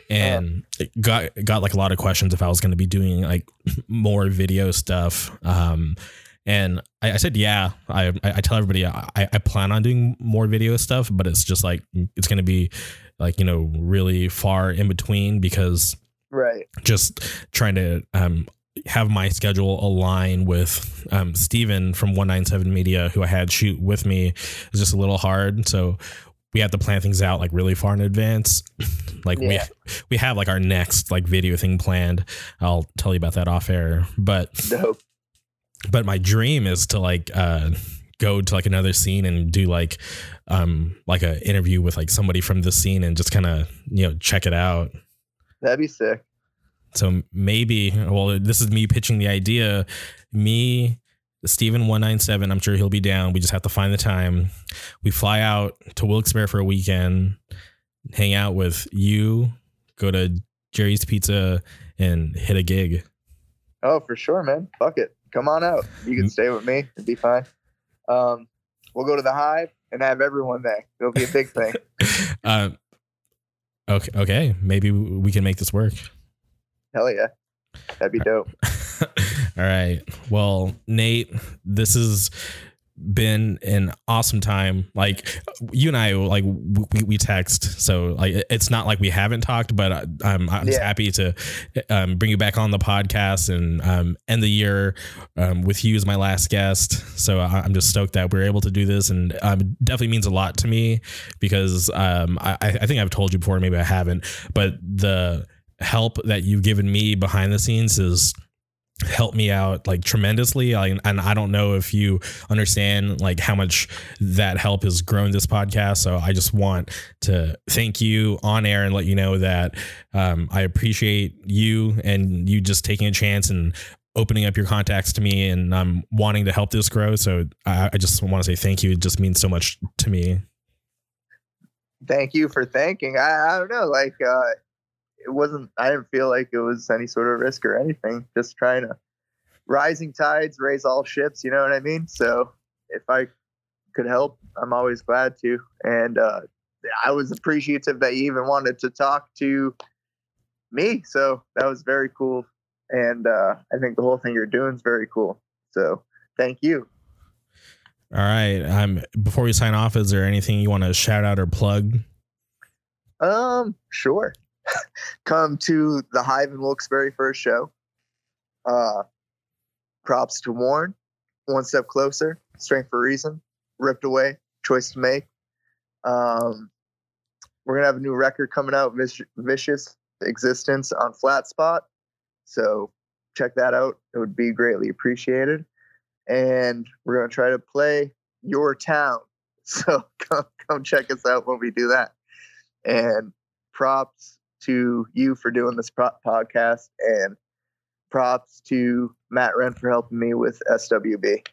and got got like a lot of questions if I was going to be doing like more video stuff. Um, and I, I said, yeah, I, I I tell everybody I, I plan on doing more video stuff, but it's just like, it's going to be like, you know, really far in between because Right. just trying to um, have my schedule align with um, Steven from 197 Media, who I had shoot with me, is just a little hard. So we have to plan things out like really far in advance. like Yeah. we we have like our next like video thing planned. I'll tell you about that off air. But Dope. but my dream is to like uh go to like another scene and do like um like a interview with like somebody from the scene and just kind of you know check it out That'd be sick. So maybe well this is me pitching the idea me Steven 197 I'm sure he'll be down we just have to find the time we fly out to Wilkes-Barre for a weekend hang out with you go to Jerry's Pizza and hit a gig Oh, for sure, man. Fuck it. Come on out. You Mm. can stay with me. It'd be fine. Um, we'll go to the hive and have everyone there. It'll be a big thing. uh, okay, okay. Maybe we can make this work. Hell yeah. That'd be dope. All right. Well, Nate, this has been an awesome time. Like you and I, like we, we text, so like it's not like we haven't talked, but I- I'm I'm just Yeah. happy to um, bring you back on the podcast and um, end the year um, with you as my last guest. So I- I'm just stoked that we're able to do this, and um, it definitely means a lot to me because um, I, I think I've told you before, maybe I haven't, but the help that you've given me behind the scenes is helped me out like tremendously. I, and i don't know if you understand like how much that help has grown this podcast. So i just want to thank you on air and let you know that um, i appreciate you and you just taking a chance and opening up your contacts to me. And i'm um, wanting to help this grow. So I, I just want to say thank you. It just means so much to me. Thank you for thanking. I, I don't know. Like, uh, it wasn't, I didn't feel like it was any sort of risk or anything. Just trying to, rising tides raise all ships. You know what I mean? So if I could help, I'm always glad to. And, uh, I was appreciative that you even wanted to talk to me. So that was very cool. And uh, I think the whole thing you're doing is very cool. So thank you. all right um before we sign off is there anything you want to shout out or plug Um, sure. Come to the Hive in Wilkes-Barre first show. Uh, props to Warren. One step closer. Strength for reason. Ripped away. Choice to make. Um, we're gonna have a new record coming out. Vic- Vicious Existence on Flat Spot. So check that out. It would be greatly appreciated. And we're gonna try to play your town. So come come check us out when we do that and props to you for doing this pro- podcast and props to Matt Wren for helping me with SWB.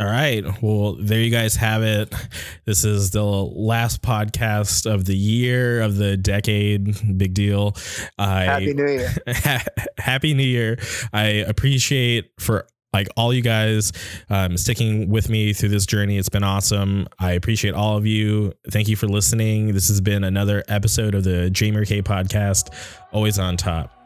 All right. Well, there you guys have it. This is the last podcast of the year, of the decade. Big deal. I Happy New Year. happy new year i appreciate for like all you guys um, sticking with me through this journey it's been awesome. I appreciate all of you. Thank you for listening. This has been another episode of the jamer k podcast always on top